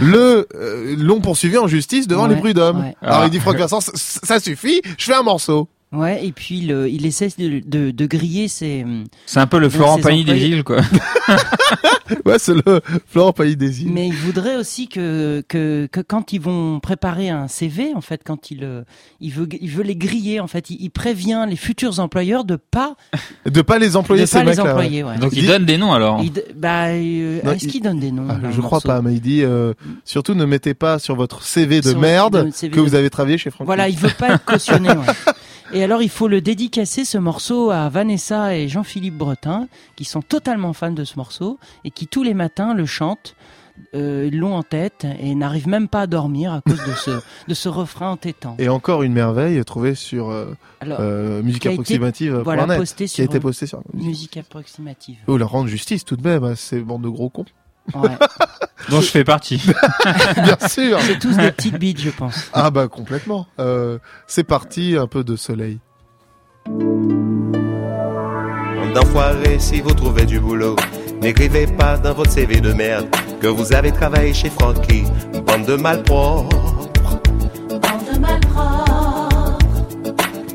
S3: le euh, l'ont poursuivi en justice devant
S4: Ouais,
S3: les prud'hommes.
S4: ouais.
S3: Alors
S5: Ah.
S3: il dit Franck Vincent, ça suffit, je fais un morceau.
S4: Ouais, et puis le, il essaie de, de, de griller ses.
S5: C'est un peu le Florent Pagny des îles, quoi. <laughs>
S3: Ouais, c'est le Florent Pagny des îles.
S4: Mais il voudrait aussi que, que, que quand ils vont préparer un CV, en fait, quand il, euh, il veut, il veut les griller, en fait, il, il prévient les futurs employeurs de pas,
S3: De pas les employer
S4: de
S3: ces
S4: pas les
S3: mecs-là. ouais.
S4: employer. Ouais.
S5: Donc
S3: Il
S5: il donne des noms alors.
S4: Il bah, euh, est-ce
S3: il-
S4: qu'il donne des noms
S3: Ah,
S4: le
S3: je crois
S4: morceau
S3: pas, mais il dit euh, surtout ne mettez pas sur votre CV de
S4: Sur-
S3: merde
S4: CV
S3: que
S4: de-
S3: vous avez travaillé chez Franck.
S4: Voilà, il veut pas être cautionné. <laughs> ouais. Et alors, il faut le dédicacer ce morceau à Vanessa et Jean-Philippe Bretin, qui sont totalement fans de ce morceau et qui tous les matins le chantent. Euh, l'ont en tête et n'arrivent même pas à dormir à cause de ce, <laughs> de ce refrain entêtant.
S3: Et encore une merveille trouvée sur euh,
S4: Alors,
S3: euh, musique
S4: été,
S3: approximative
S4: voilà,
S3: .net,
S4: posté
S3: qui a été posté sur
S4: musique approximative.
S3: Oh, leur rendre justice tout de même à ces bandes de gros cons.
S4: Ouais. <laughs>
S5: Dont je fais partie. <laughs>
S3: Bien sûr.
S4: C'est tous des petites <laughs> bites, je pense.
S3: Ah bah complètement. Euh, c'est parti, un peu de soleil.
S13: Bande d'enfoirés, si vous trouvez du boulot, n'écrivez pas dans votre CV de merde que vous avez travaillé chez Francky. Bande de malpropres.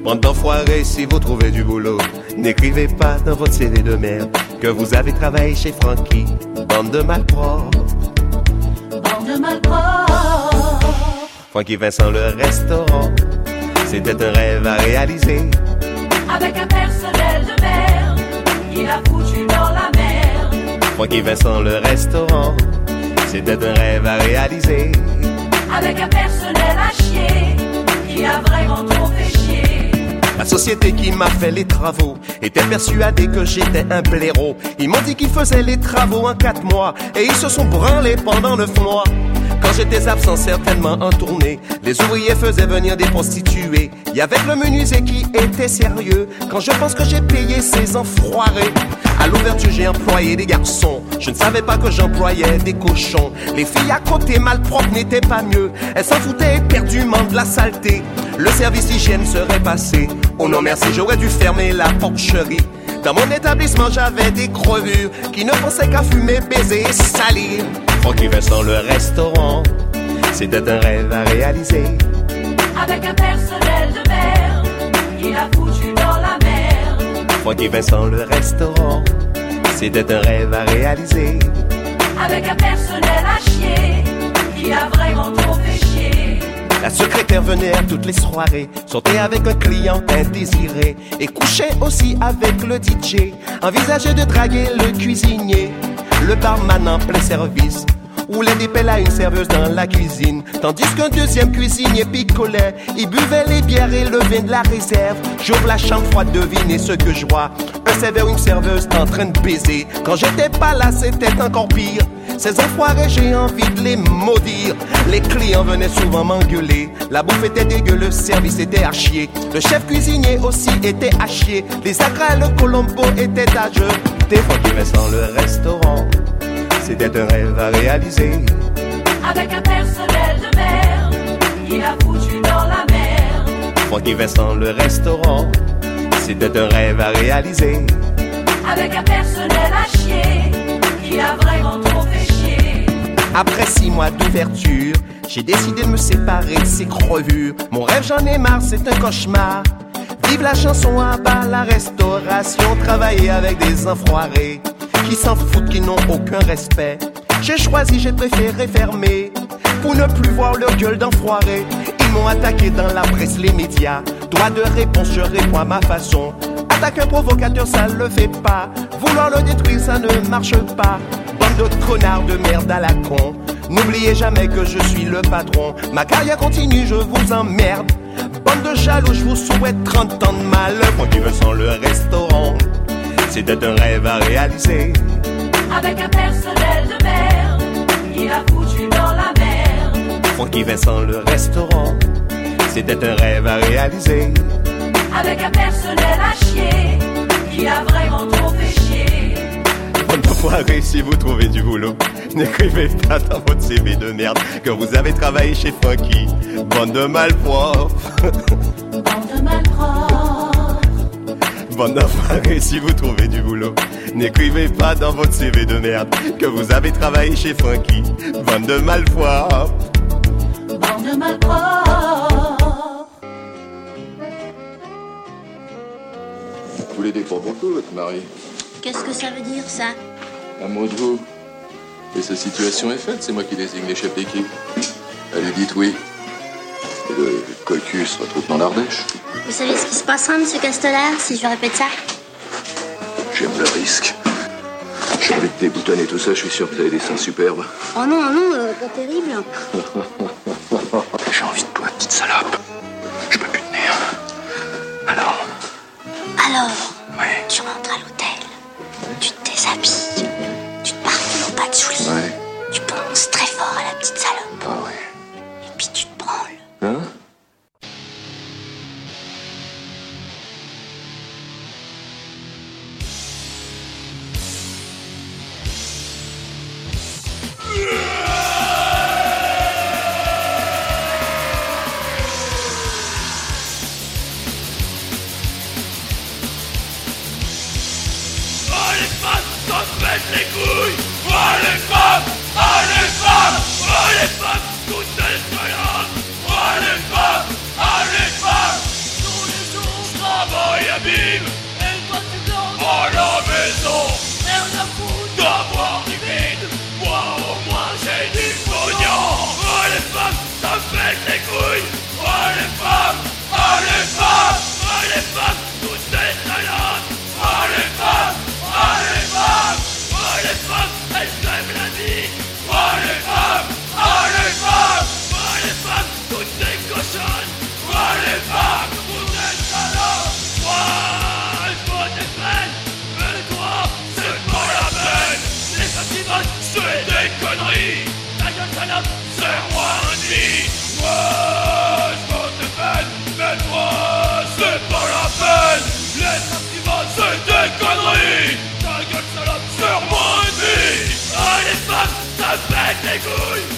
S13: Bande d'enfoirés, si vous trouvez du boulot, n'écrivez pas dans votre CV de merde que vous avez travaillé chez Francky. Bande de malpropres. Francky Vincent, le restaurant, c'était un rêve à réaliser.
S9: Avec un personnel de merde, il a foutu dans la merde.
S13: Francky Vincent, le restaurant, c'était un rêve à réaliser.
S9: Avec un personnel à chier, il a vraiment trop fait chier.
S13: La société qui m'a fait les travaux était persuadée que j'étais un blaireau. Ils m'ont dit qu'ils faisaient les travaux en quatre mois et ils se sont branlés pendant neuf mois. Quand j'étais absent certainement en tournée, les ouvriers faisaient venir des prostituées. Y avait le menuisier qui était sérieux. Quand je pense que j'ai payé ces enfoirés. À l'ouverture, j'ai employé des garçons. Je ne savais pas que j'employais des cochons. Les filles à côté malpropres n'étaient pas mieux. Elles s'en foutaient éperdument de la saleté. Le service hygiène serait passé. Oh non merci, j'aurais dû fermer la porcherie. Dans mon établissement, j'avais des crevures qui ne pensaient qu'à fumer, baiser et salir. Francky Vincent, le restaurant, c'était un rêve à réaliser.
S9: Avec un personnel de merde, il a foutu
S13: Vincent, le restaurant, c'était un rêve à réaliser.
S9: Avec un personnel à chier, il a vraiment trop fait chier.
S13: La secrétaire venait à toutes les soirées, sortait avec un client indésiré et couchait aussi avec le DJ. Envisageait de draguer le cuisinier, le barman en plein service. Roulait des pelles à une serveuse dans la cuisine, tandis qu'un deuxième cuisinier picolait. Il buvait les bières et le vin de la réserve. J'ouvre la chambre froide, devinez ce que je vois. Un serveur, une serveuse en train de baiser. Quand j'étais pas là, c'était encore pire. Ces enfoirés, j'ai envie de les maudire. Les clients venaient souvent m'engueuler. La bouffe était dégueu, le service était à chier. Le chef cuisinier aussi était à chier. Les et le colombo étaient à jeu. Des fois qui Vincent le restaurant, c'était un rêve à réaliser.
S9: Avec un personnel de merde, il a foutu dans la merde.
S13: Francky Vincent le restaurant, c'était un rêve à réaliser.
S9: Avec un personnel à chier, il a vraiment trop fait chier.
S13: Après six mois d'ouverture, j'ai décidé de me séparer de ces crevures. Mon rêve, j'en ai marre, c'est un cauchemar. Vive la chanson à bas, la restauration, travailler avec des enfoirés qui s'en foutent, qui n'ont aucun respect. J'ai choisi, j'ai préféré fermer pour ne plus voir leur gueule d'enfoiré. Ils m'ont attaqué dans la presse, les médias. Droit de réponse, je réponds à ma façon. Attaque un provocateur, ça le fait pas. Vouloir le détruire, ça ne marche pas. Bande de connards de merde à la con. N'oubliez jamais que je suis le patron. Ma carrière continue, je vous emmerde. Bande de jaloux, je vous souhaite 30 ans de malheur. Moi qui me sens le restaurant. C'était un rêve à réaliser.
S14: Avec un personnel de merde, il a foutu dans la merde.
S13: Francky Vincent, le restaurant. C'était un rêve à réaliser.
S14: Avec un personnel à chier, il a vraiment trop fait chier.
S13: Bonne enfoiré, si vous trouvez du boulot, n'écrivez pas dans votre CV de merde que vous avez travaillé chez Funky. Bande de malpropres. <laughs>
S14: Bande de malpropres.
S13: Bande enfoiré, si vous trouvez du boulot, n'écrivez pas dans votre CV de merde que vous avez travaillé chez Funky. Bande de malpropres.
S14: Bande de malpropres.
S15: Vous l'aidez pour beaucoup, votre mari.
S16: Qu'est-ce que ça veut dire, ça?
S15: Un mot de vous. Et sa situation est faite, c'est moi qui désigne les chefs d'équipe. Elle lui dit oui. Le cocu se retrouve dans l'Ardèche.
S16: Vous savez ce qui se passera, monsieur Castellar, si je répète ça?
S15: J'aime le risque. J'ai envie de déboutonner tout ça, je suis sûr que avez des seins superbes.
S16: Oh non, non, euh, pas terrible. <laughs>
S15: J'ai envie de toi, petite salope. Je peux plus tenir. Alors?
S16: Alors, tu rentres à l'hôtel, tu te déshabilles,
S9: Nikuj!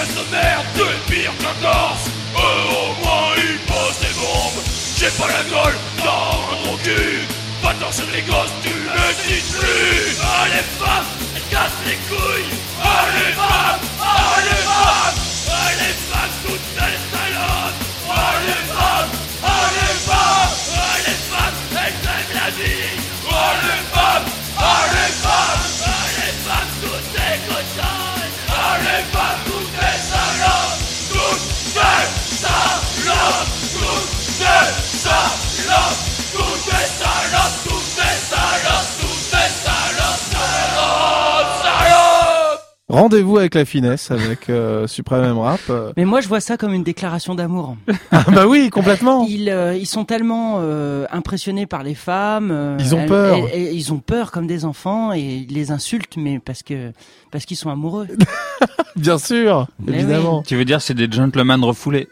S9: Nièces de merde, de pire que Corse. Eux au moins, ils posent des bombes. J'ai pas la gueule dans mon cul. Va sur les gosses, tu le dis plus. Les femmes, elles cassent les couilles. Les femmes, ah les femmes, ah les femmes, toutes des salopes. Ah les femmes, ah les femmes, elles aiment la vie. Ah les femmes,
S3: Rendez-vous avec la finesse, avec euh, Supreme M Rap. euh.
S4: Mais moi, je vois ça comme une déclaration d'amour. <laughs>
S3: Ah bah oui, complètement.
S4: Ils, euh, ils sont tellement euh, impressionnés par les femmes. euh,
S3: Ils ont
S4: elles-
S3: peur.
S4: elles- elles- ils ont peur comme des enfants et ils les insultent, mais parce que parce qu'ils sont amoureux. <laughs>
S3: Bien sûr,
S4: Mais
S3: évidemment.
S5: Tu veux dire c'est des gentlemen refoulés.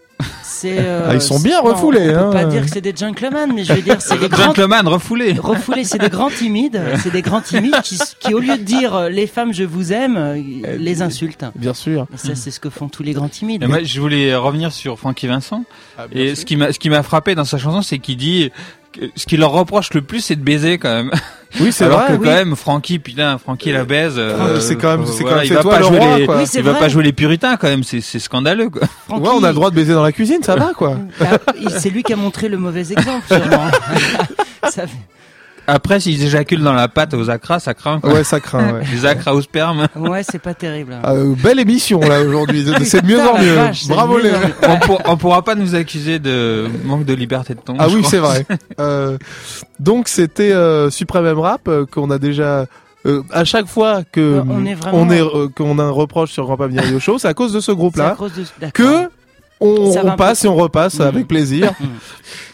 S4: Euh,
S3: Ah, ils sont bien
S4: non,
S3: refoulés,
S4: On
S3: hein.
S4: peut pas dire que c'est des gentlemen, mais je vais dire c'est <laughs> des grands.
S5: Gentleman refoulé. <laughs>
S4: Refoulés, c'est des grands timides. C'est des grands timides qui, au lieu de dire euh, les femmes je vous aime, euh, les insultent.
S3: Bien sûr.
S4: Et ça, c'est ce que font tous les grands timides.
S5: Moi, je voulais revenir sur Francky Vincent.
S3: Ah,
S5: et
S3: sûr.
S5: ce qui m'a, ce qui m'a frappé dans sa chanson, c'est qu'il dit ce qu'il leur reproche le plus, c'est de baiser quand même.
S3: Oui, c'est
S5: Alors
S3: vrai.
S5: que
S3: oui.
S5: quand même, Francky, putain, Francky la baise. euh,
S3: Francky, c'est quand même- c'est quand même-
S5: il va
S3: toi
S5: pas
S3: le
S5: jouer
S3: roi,
S5: les.
S4: Oui,
S5: il va pas jouer les puritains quand même. C'est, c'est scandaleux, quoi.
S4: Francky,
S3: Ouais, on a le droit de baiser dans la cuisine, ça va quoi.
S4: bah, c'est lui qui a montré le mauvais exemple, sûrement. <laughs> Ça fait-
S5: Après, s'ils éjaculent dans la pâte aux acras, ça craint. quoi.
S3: Ouais, ça craint. Ouais. <laughs>
S5: Les acras au sperme.
S4: Ouais, c'est pas terrible.
S3: Ah, euh, belle émission là aujourd'hui, <laughs> c'est de mieux en mieux.
S4: vache,
S3: Bravo les.
S4: mieux.
S5: on, pour- on pourra pas nous accuser de manque de liberté de ton.
S3: Ah oui, c'est vrai. <laughs> Euh, donc c'était euh, Supreme M Rap euh, qu'on a déjà. euh, à chaque fois que
S4: Euh, on est vraiment-
S3: on est, euh, qu'on a un reproche sur Grand Pavillon Radio Show, c'est à cause de ce groupe-là
S4: de-
S3: que on, passe et on repasse avec plaisir.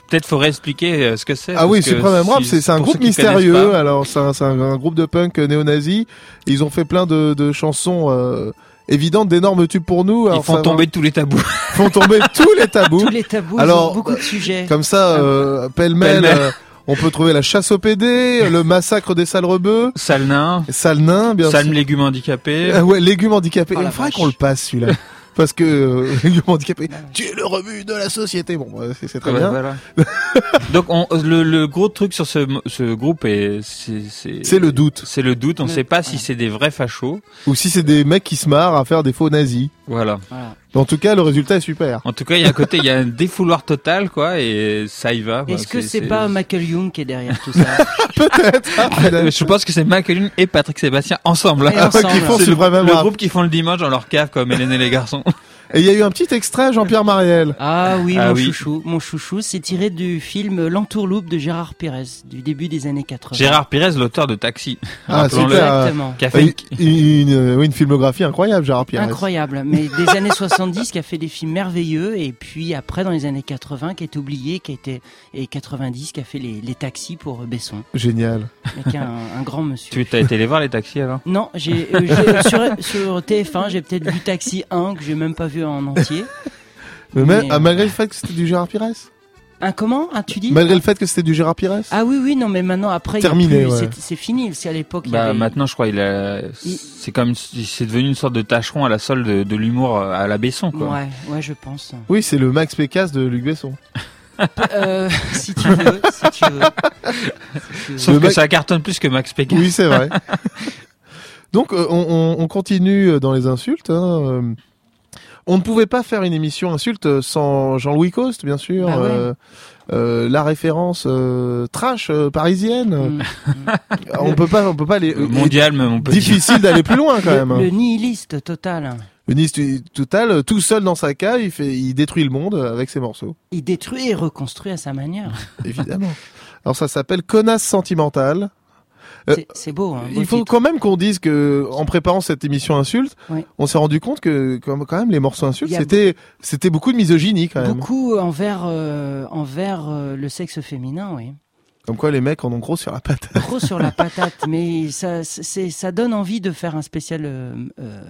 S5: Peut-être faudrait expliquer euh, ce que c'est.
S3: Ah oui, Supreme M Rap,
S5: si-
S3: c'est c'est un groupe mystérieux.
S5: pas.
S3: Alors c'est un, c'est un, un groupe de punk néo-nazi. Ils ont fait plein de, de chansons euh, évidentes, d'énormes tubes pour nous.
S5: Ils font tomber tous les tabous.
S3: va- font tomber <laughs> tous les tabous.
S4: Tous les tabous,
S3: Alors,
S4: ils ont beaucoup de sujets.
S3: Comme ça, euh, pêle-mêle,
S5: Pêle-mêle.
S3: euh, on peut trouver la chasse au PD, le <laughs> massacre des sales rebeux,
S5: Sale nain,
S3: sale nain, bien
S5: sale
S3: sûr.
S5: légumes handicapés.
S3: Ah ouais, légumes handicapés.
S4: Oh
S3: Il faudrait qu'on le passe celui-là. <laughs> Parce que euh, <laughs> légumes handicapés, tu es le rebut de la société. Bon, bah, c'est très
S5: Ouais,
S3: bien.
S5: voilà. <laughs> Donc on, le, le gros truc sur ce, ce groupe est c'est
S3: C'est le doute.
S5: c'est le doute. On ne sait pas si c'est des vrais fachos.
S3: Ou si c'est des mecs qui se marrent à faire des faux nazis.
S5: Voilà.
S4: Voilà.
S3: En tout cas, le résultat est super.
S5: En tout cas, il y a un côté, il y a un défouloir total, quoi, et ça y va.
S4: Est-ce que c'est pas Michael Young qui est derrière tout ça <laughs>
S3: Peut-être. <laughs>
S5: Je pense que c'est Michael et Patrick Sébastien ensemble.
S4: Et <laughs> ensemble.
S3: qui font
S5: le, groupe qui font le dimanche dans leur cave comme Hélène et les garçons.
S3: Et il y a eu un petit extrait, Jean-Pierre Mariel.
S4: Ah oui,
S5: Ah
S4: mon
S5: oui.
S4: chouchou, mon chouchou, c'est tiré du film L'entourloupe de Gérard Pérez du début des années 80.
S5: Gérard Pérez, l'auteur de Taxi.
S3: Ah, super.
S4: Exactement.
S5: Qui a fait
S3: Une, une, une- oui, une filmographie incroyable, Gérard Pires.
S4: Incroyable, mais des années <laughs> 70 qui a fait des films merveilleux et puis après dans les années 80 qui est oublié, qui a été et 90 qui a fait les, les taxis pour Besson,
S3: Génial.
S4: est un, un grand monsieur.
S5: Tu t'as été les voir les taxis alors?
S4: Non, j'ai euh, j'ai- sur, sur TF1 j'ai peut-être vu Taxi 1 que j'ai même pas vu en entier. <laughs>
S3: Mais, ah,
S4: euh,
S3: malgré le fait que c'était du Gérard Pires
S4: Un comment Ah tu dis
S3: Malgré le fait que c'était du Gérard Pires
S4: Ah oui oui non mais maintenant après
S3: Terminé,
S4: plus-
S3: ouais.
S4: c'est- c'est fini. C'est à l'époque
S5: Bah
S4: avait-
S5: maintenant, je crois, il a.
S4: Il-
S5: C'est comme, c'est devenu une sorte de tâcheron à la solde de, de l'humour euh, à la Besson, quoi.
S4: Ouais ouais je pense.
S3: Oui, c'est le Max Pécasse de Luc Besson.
S4: Euh, <laughs> si tu veux, si tu veux. Si tu veux.
S5: Sauf
S3: Le
S5: que ça cartonne plus que Max Pékin.
S3: Oui, c'est vrai. <laughs> Donc, euh, on, on- on continue dans les insultes. hein, euh. On ne pouvait pas faire une émission insulte sans Jean-Louis Coste, bien sûr.
S4: Bah ouais.
S3: euh, euh, la référence euh, trash euh, parisienne.
S4: Mm.
S3: On peut pas, on peut pas aller.
S5: Euh, Mondial, même, on peut.
S3: Difficile d'aller plus loin quand même.
S4: Le,
S3: hein.
S4: le nihiliste total.
S3: Le Nice total, euh, tout seul dans sa cave, il fait, il détruit le monde avec ses morceaux,
S4: Il détruit et reconstruit à sa manière.
S3: évidemment. Alors ça s'appelle connasse sentimentale. Euh,
S4: C'est- beau. Hein, beau
S3: Il faut
S4: titre.
S3: quand même qu'on dise que, en préparant cette émission insulte,
S4: Oui.
S3: on s'est rendu compte que, quand même, les morceaux insultes, c'était, c'était beaucoup de misogynie quand même.
S4: Beaucoup envers, euh, envers euh, le sexe féminin, oui.
S3: Comme quoi, les mecs en ont gros sur la patte.
S4: Trop sur la <laughs> patate, mais ça, ça donne envie de faire un spécial euh, euh,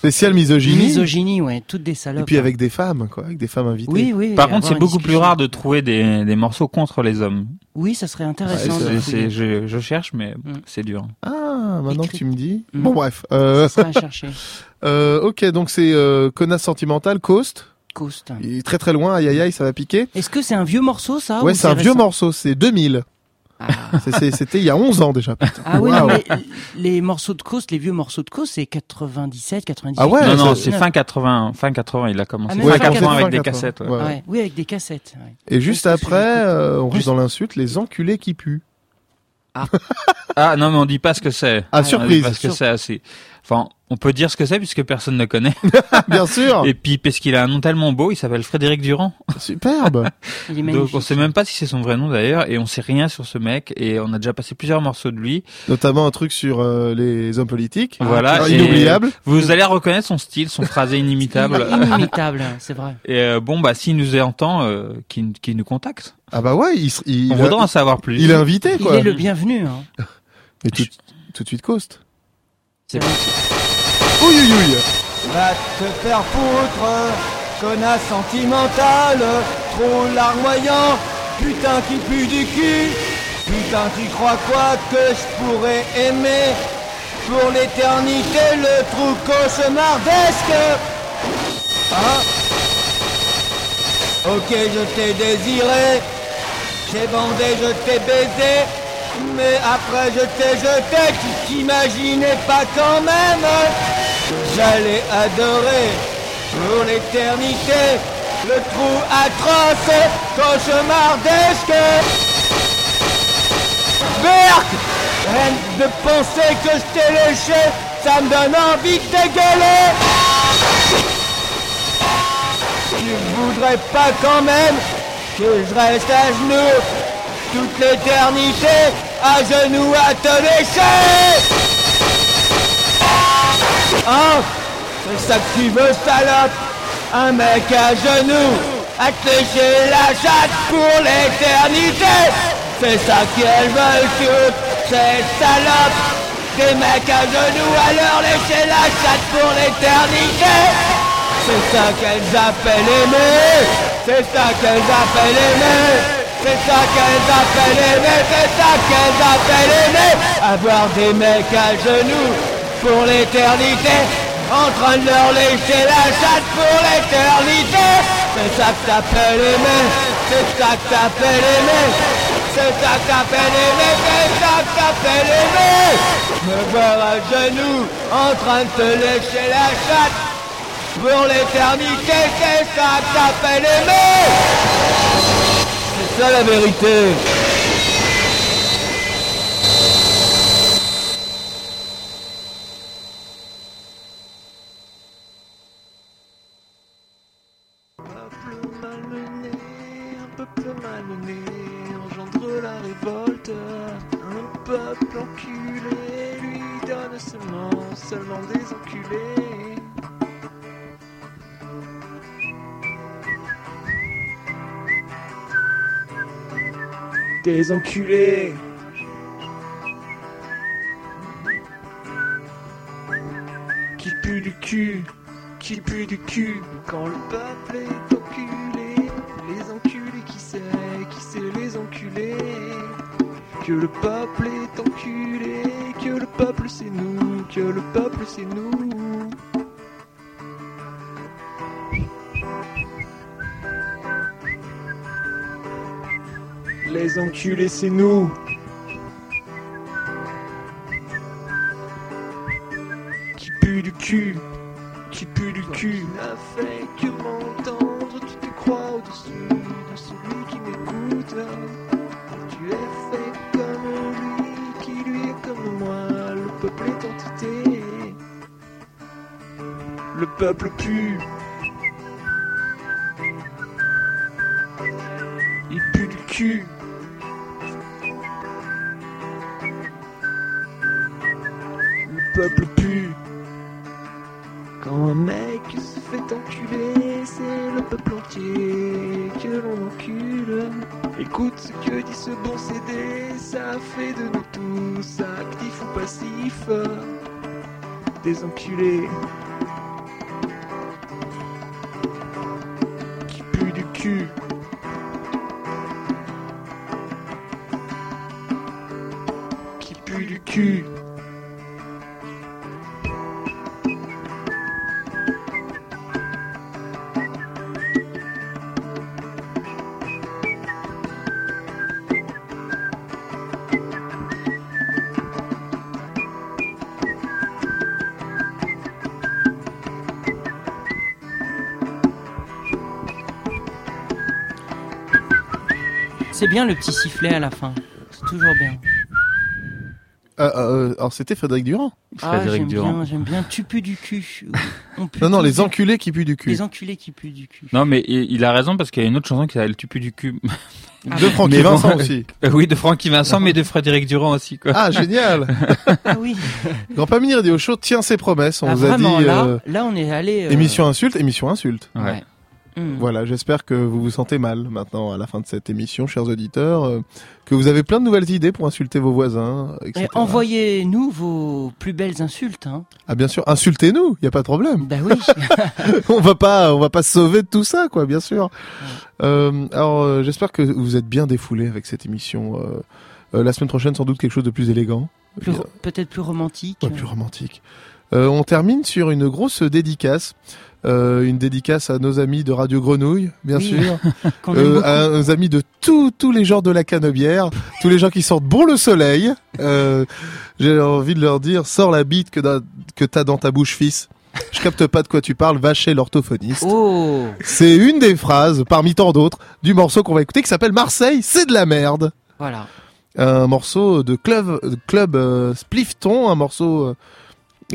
S3: Spécial misogynie.
S4: misogynie, ouais, toutes des salopes.
S3: Et puis avec des femmes, quoi, avec des femmes invitées.
S4: Oui, oui.
S5: Par contre, c'est beaucoup plus rare de trouver des, des morceaux contre les hommes.
S4: Oui, ça serait intéressant.
S3: Ouais,
S4: de
S5: je, je cherche, mais
S4: Mm.
S5: c'est dur.
S3: Ah, maintenant
S4: Écrit.
S3: que tu me dis.
S4: Mm.
S3: Bon, bref. Euh,
S4: Ça serait à chercher. <laughs>
S3: euh, ok, donc c'est euh, connasse sentimentale, Coast.
S4: Coast.
S3: Il est très très loin, aïe aïe aïe, ça va piquer.
S4: Est-ce que c'est un vieux morceau, ça
S3: ouais,
S4: ou
S3: c'est un vieux morceau, c'est 2000.
S4: Ah.
S3: C'était il y a 11 ans déjà. putain.
S4: Ah oui, non, mais les morceaux de Coast, les vieux morceaux de Coast, c'est 97, 98.
S3: Ah ouais,
S5: non, non, c'est fin 80, fin 80, il a commencé.
S4: Ah,
S5: fin
S4: fin
S5: 80 avec
S3: 80,
S5: des cassettes. ouais.
S3: ouais.
S4: Ouais, oui, avec des cassettes. ouais.
S3: Et juste après, euh, on reste
S4: Juste-
S3: dans l'insulte, les enculés qui puent.
S5: Ah non, mais on dit pas ce que c'est.
S3: Ah,
S5: On dit
S3: surprise.
S5: pas ce que c'est assez. Enfin, on peut dire ce que c'est puisque personne ne connaît. <laughs>
S3: Bien sûr.
S5: Et puis parce qu'il a un nom tellement beau, il s'appelle Frédéric Durand.
S3: Superbe.
S4: Il est
S5: Donc on sait même pas si c'est son vrai nom d'ailleurs et on sait rien sur ce mec et on a déjà passé plusieurs morceaux de lui.
S3: Notamment un truc sur euh, les hommes politiques.
S5: Voilà,
S3: Alors,
S5: et
S3: inoubliable.
S5: Vous allez reconnaître son style, son phrasé <laughs> inimitable.
S4: Inimitable, c'est vrai.
S5: Et euh, bon bah s'il nous entend, euh, qu'il nous contacte.
S3: Ah bah ouais, il, il,
S5: On
S3: a-
S5: voudrait en savoir plus.
S3: il est invité
S4: Il
S3: quoi.
S4: est le bienvenu. Hein. <laughs>
S3: Et tout, tout de suite Coast.
S4: C'est
S3: ouïe ouïe.
S9: Va te faire foutre,
S17: connasse sentimentale, trop larmoyant, putain qui pue du cul, putain tu crois quoi que je pourrais aimer. Pour l'éternité le trou cauchemardesque. Hein? Ok je t'ai désiré, j'ai bandé, je t'ai baisé, mais après je t'ai jeté, tu t'imaginais pas quand même J'allais adorer pour l'éternité le trou atroce, cauchemardesque. Berk Rien de penser que je t'ai léché, ça me donne envie de dégueuler. Tu voudrais pas quand même que je reste à genoux toute l'éternité, à genoux à te lécher Hein C'est ça que tu veux, salope? Un mec à genoux, à te lécher la chatte pour l'éternité. C'est ça qu'elles veulent toutes, ces salopes Des mecs à genoux à leur lécher la chatte pour l'éternité. C'est ça qu'elles appellent aimer. C'est ça qu'elles appellent aimer c'est ça qu'elles appellent aimer, c'est ça qu'elles appellent aimer Avoir des mecs à genoux pour l'éternité En train de leur lécher la chatte pour l'éternité. C'est ça que t'appelles aimer C'est ça que t'appelles aimer C'est ça que t'appelles aimer C'est ça que t'appelles aimer Me voir à genoux en train de te lécher la chatte pour l'éternité, c'est ça que t'appelles aimer C'est ça la vérité.
S18: Un peuple malmené Des enculés. Qui pue du cul, qui pue du cul quand le peuple est enculé. Les enculés qui sait, qui sait les enculés. Que le peuple est enculé, que le peuple c'est nous, que le peuple c'est nous. Les enculés c'est nous. Qui pue du cul, qui pue du cul. n'a fait que m'entendre, tu te crois au-dessus de celui qui m'écoute. Tu es fait comme lui, qui lui est comme moi, le peuple est entité. Le peuple pue. Il pue du cul. Peuple pue. Quand un mec se fait enculer, c'est le peuple entier que l'on encule. Écoute ce que dit ce bon CD, ça fait de nous tous actifs ou passifs. Des enculés.
S4: Bien le petit sifflet à la fin. C'est toujours bien.
S3: Euh, euh, alors c'était Frédéric Durand.
S4: Ah, j'aime bien, j'aime bien. Tu pues du cul. On pue
S3: Non, non, les enculés qui puent du cul.
S4: Les enculés qui puent du cul.
S5: Non, mais il il a raison parce qu'il y a une autre chanson qui s'appelle Tu pues du cul.
S3: Ah De Francky
S5: Mais bon,
S3: Vincent aussi. <laughs>
S5: euh, oui, de Francky Vincent, mais de Frédéric Durand aussi, quoi.
S3: Ah, génial <laughs>
S4: Ah oui.
S3: Grand Pamini Radio Show tient ses promesses. On
S4: Ah,
S3: vous a
S4: vraiment,
S3: dit
S4: là,
S3: euh,
S4: là, on est allé. euh,
S3: émission insulte, émission insulte.
S4: Ouais. Mm.
S3: Voilà, j'espère que vous vous sentez mal maintenant à la fin de cette émission, chers auditeurs, euh, que vous avez plein de nouvelles idées pour insulter vos voisins, etc.
S4: Et envoyez-nous vos plus belles insultes. Hein.
S3: Ah bien sûr, insultez-nous, il y a pas de problème.
S4: Bah oui. <laughs>
S3: on va pas, on va pas se sauver de tout ça, quoi, bien sûr. Euh, alors, euh, j'espère que vous êtes bien défoulés avec cette émission. La semaine prochaine, sans doute quelque chose de plus élégant.
S4: Peut-être plus romantique.
S3: Ouais, plus romantique. Euh, on termine sur une grosse dédicace. Euh, une dédicace à nos amis de Radio Grenouille, bien
S4: Oui.
S3: sûr. <laughs> Euh, à nos amis de tous tous les genres de la canebière, tous les gens qui sortent bon le soleil. Euh, J'ai envie de leur dire, sors la bite que, que t'as dans ta bouche, fils. Je capte pas de quoi tu parles, va chez l'orthophoniste.
S4: Oh
S3: C'est une des phrases, parmi tant d'autres, du morceau qu'on va écouter qui s'appelle Marseille, c'est de la merde.
S4: Voilà.
S3: Un morceau de club, de club euh, Splifton, un morceau euh,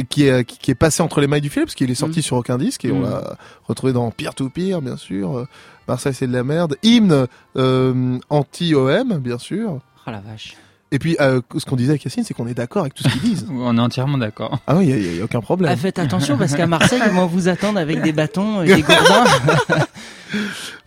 S3: qui est, qui, qui est passé entre les mailles du filet, parce qu'il est sorti sur aucun disque, et on
S4: Mm.
S3: l'a retrouvé dans Pire to Pire, bien sûr. Euh, Marseille, c'est de la merde. Hymne euh, anti-OM, bien sûr.
S4: Oh la vache.
S3: Et puis, euh, ce qu'on disait avec Yacine, c'est qu'on est d'accord avec tout ce qu'ils disent. <laughs>
S5: On est entièrement d'accord.
S3: Ah oui, il n'y a, y a aucun problème.
S4: Ah, faites attention parce qu'à Marseille, ils vont vous attendre avec des bâtons et des <laughs> gourdins. <laughs>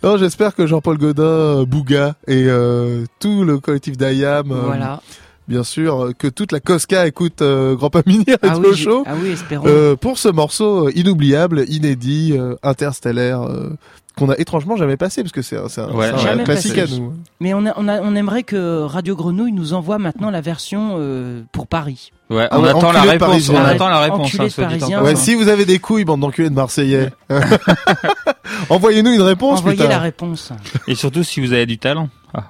S3: Non, j'espère que Jean-Paul Godin, Bouga et euh, tout le collectif d'Ayam, euh,
S4: Voilà.
S3: Bien sûr, euh, que toute la Cosca écoute euh, Grand Paminir et
S4: Ah oui, j'ai-
S3: Chaud,
S4: ah oui, espérons.
S3: euh, pour ce morceau euh, inoubliable, inédit, euh, interstellaire, euh, qu'on a étrangement jamais passé, parce que c'est un, c'est un,
S5: Ouais,
S3: c'est un classique
S4: passé.
S3: à nous.
S4: Mais on, a- on, a- on aimerait que Radio Grenouille nous envoie maintenant la version euh, pour Paris.
S5: Ouais,
S3: Ah
S5: on attend la réponse. On attend la réponse. Hein,
S4: Parisien.
S3: Ouais, si vous avez des couilles, bande d'enculés de Marseillais, <laughs> envoyez-nous une réponse,
S4: Envoyez
S3: putain.
S4: la réponse.
S5: Et surtout si vous avez du talent. <laughs>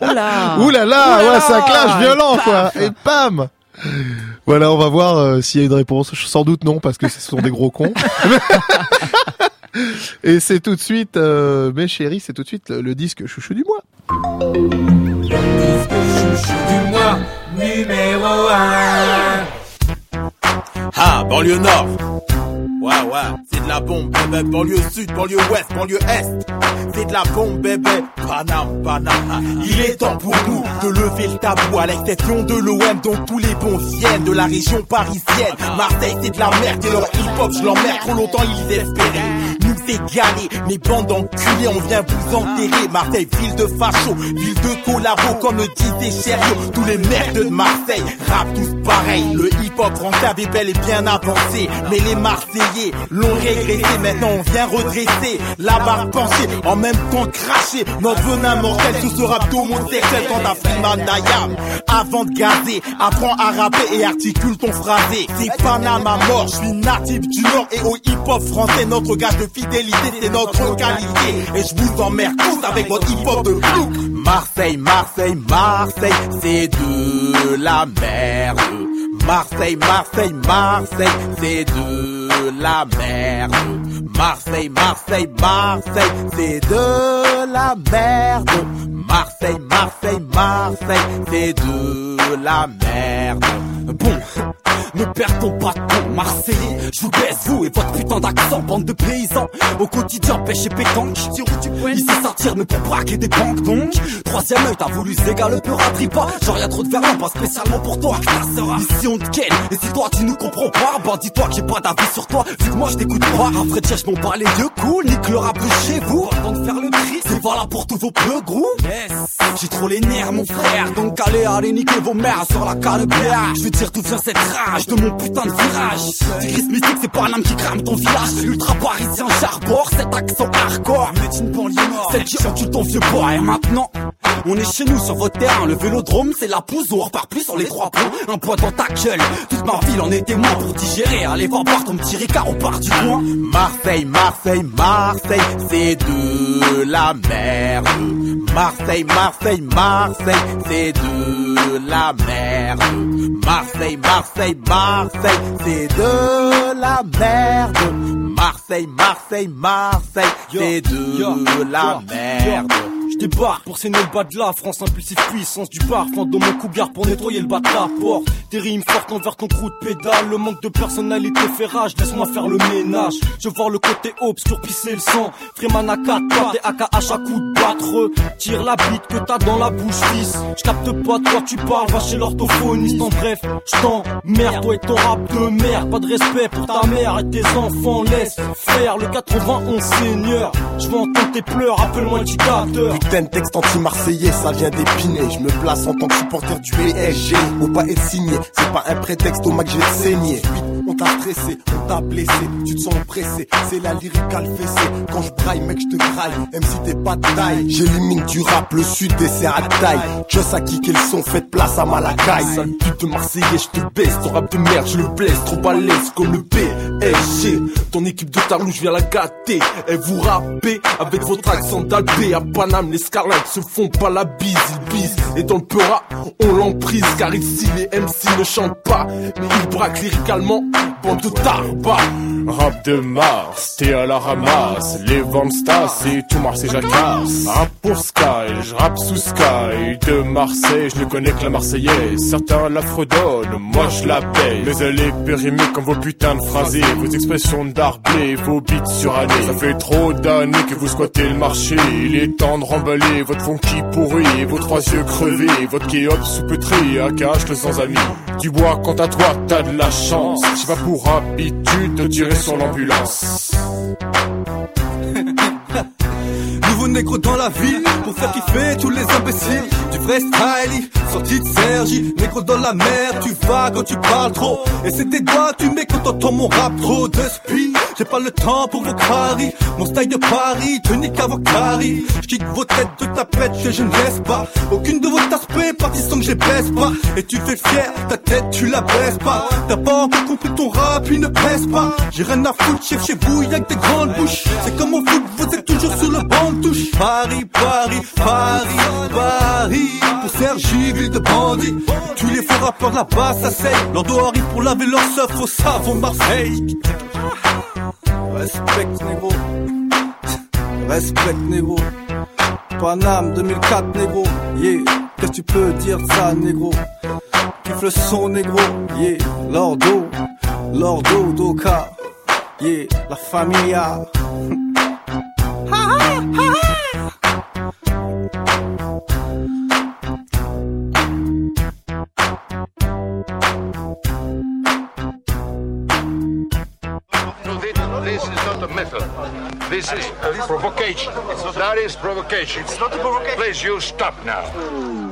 S4: Là <laughs>
S3: Ouh là là,
S4: Ouh là
S3: ouais,
S4: là,
S3: clash violent,
S4: et
S3: quoi. Et pam Voilà, on va voir euh, s'il y a une réponse. Sans doute non, parce que ce sont des gros cons. <laughs> Et c'est tout de suite, euh, mes chéris, c'est tout de suite le, le disque chouchou du mois.
S9: du mois numéro 1
S19: Ah, banlieue nord. Ouais, ouais, c'est de la bombe, bébé. Banlieue sud, banlieue ouest, banlieue est. C'est de la bombe, bébé. Panam, Panam. Il est temps pour nous de lever le tabou à l'exception de l'OM dont tous les bons viennent de la région parisienne. Marseille, c'est de la merde et leur hip-hop, je l'emmerde. Trop longtemps, ils espéraient nous égaler. Mais bande d'enculés, on vient vous enterrer. Marseille, ville de facho, ville de collabo, comme le disait Cherio. Tous les merdes de Marseille, rap tous pareil. Le hip-hop français avait bel et bien avancé. Mais les Marseillais l'ont régressé. Maintenant, on vient redresser la barre penchée. En même temps, cracher notre venin mortel sous ce rap d'homosexuel quand t'as Freeman Dayam. Avant de gazer, apprends à rapper et articule ton phrasé. C'est Panama mort, je suis natif du Nord et au hip-hop français, notre gage de fidélité, c'est notre qualité. Et je vous emmerde tous avec votre hip-hop de flou. Marseille, Marseille, Marseille, c'est de la merde. Marseille, Marseille, Marseille, c'est de la merde. Marseille, Marseille, Marseille, c'est de la merde. Marseille, Marseille, Marseille, c'est de la merde. Ne perdons pas temps, Marseillais. Je vous baisse, vous et votre putain d'accent, bande de paysans. Au quotidien, pêche et pétanque. Il sait sortir, mais pour braquer des banques, donc. Troisième œil, t'as voulu zégal le peur pas. Genre, y'a trop de verlan, pas spécialement pour toi, que sœur. Ici, on te ken. Et si toi, tu nous comprends pas, bah dis-toi que j'ai pas d'avis sur toi, vu que moi, je t'écoute pas. Un vrai tchèche, m'en parler de cool, nique le rap de chez vous. Avant de faire le tri, c'est voilà pour tous vos peu gros. J'ai trop les nerfs, mon frère. Donc, allez, allez, niquer vos mères sur la canne Je veux dire d'où vient cette rage de mon putain de virage. Tigris mystique, c'est pas un âme qui crame ton village. Ultra parisien, j'arbore cet accent hardcore. Mais une banlieue nord. Celle qui encule ton vieux bois. Et maintenant, on est chez nous sur votre terrain. Le vélodrome, c'est la pousse on repart plus sur les trois points. Un point dans ta gueule. Toute ma ville en est témoin pour digérer. Allez voir boire ton petit ricard au part du coin. Marseille, Marseille, Marseille, c'est de la merde. Marseille, Marseille, Marseille, c'est de la merde. Marseille, Marseille, Marseille, c'est de la merde. Marseille, Marseille, Marseille, c'est de la merde.
S8: Débarque pour saigner le bas de la France, impulsif puissance du parfum dans mon cougar pour nettoyer le bas de la. Des rimes fortes envers ton trou de pédale, le manque de personnalité fait rage, laisse-moi faire le ménage. Je vois le côté obscur pisser le sang. Freeman à 4 pattes et AK à coup de battre. Tire la bite que t'as dans la bouche, fils. Je capte pas de quoi tu parles, va chez l'orthophoniste. En bref, je t'emmerde, toi et ton rap de merde. Pas de respect pour ta mère et tes enfants, laisse faire le 91 seigneur. Je entendre tes pleurs, appelle-moi le dictateur.
S19: Texte anti-marseillais, ça vient d'épiner. Je me place en tant que supporter du PSG. Faut pas être signé, c'est pas un prétexte au match j'ai saigné. On t'a stressé, on t'a blessé, tu te sens pressé. C'est la lyrical fessée. Quand je braille, mec, je te graille. Même si t'es pas de taille, j'élimine du rap, le sud dessert à taille. Just à kicker le son, faites place à Malakai.
S8: Sale pute de Marseillais, je te baisse. Ton rap de merde, je le blesse. Trop balèze comme le PSG. Ton équipe de tarlou, je viens la gâter. Et vous rappez avec votre accent d'albé. À Paname, les scarlates se font pas la bise, ils bisent. Et dans le peura, on l'emprise. Car ici, les MC ne chantent pas. Mais ils braquent lyricalement. Bande de tarbas.
S20: Rap de Mars, t'es à la ramasse. Les ventes Stas et tout Marseille jacasse. Rap pour Sky, je rappe sous Sky. De Marseille, je ne connais que la Marseillaise. Certains la fredonnent, moi je la paye. Mais elle est périmée comme vos putains de phrasés. Vos expressions d'arblé, vos beats surannés. Ça fait trop d'années que vous squattez le marché. Il est temps de remballer votre funky pourri. Vos trois yeux crevés, votre kéop sous-pétri. À cache le sans amis. Du bois, quant à toi, t'as de la chance. J'ai pas pour habitude de tirer sur l'ambulance. <laughs>
S8: Nouveau négro dans la ville pour faire kiffer tous les imbéciles. Du vrai style, sorti de Sergi, négro dans la mer. Tu vas quand tu parles trop. Et c'est tes doigts, tu mets quand t'entends mon rap trop de speed. J'ai pas le temps pour vos caries. Mon style de Paris, te nique à vos caries. J'kick vos têtes de tapettes que je ne laisse pas. Aucune de vos aspects partie sans que je baisse pas. Et tu fais fier, ta tête tu la baisses pas. T'as pas encore compris ton rap, il ne pèse pas. J'ai rien à foutre, chef chez vous, y'a que des grandes bouches. C'est comme au foot, vous êtes toujours sur le banc de touche. Paris, Paris, Paris, Paris. Pour Sergi, ville de bandits. Tous les faux rappeurs là-bas, ça saigne. Leur dos arrive pour laver leur seuf au savon Marseille. Respect, négro. Respect, négro. Paname 2004, négro. Yeah. Qu'est-ce que tu peux dire de ça, négro? Kiffe le son, négro. Yeah. Lordo. Lordo, Doka. Yeah. La familia. <laughs>
S21: method. This is a provocation. That is provocation. It's not a provocation. Please, you stop now.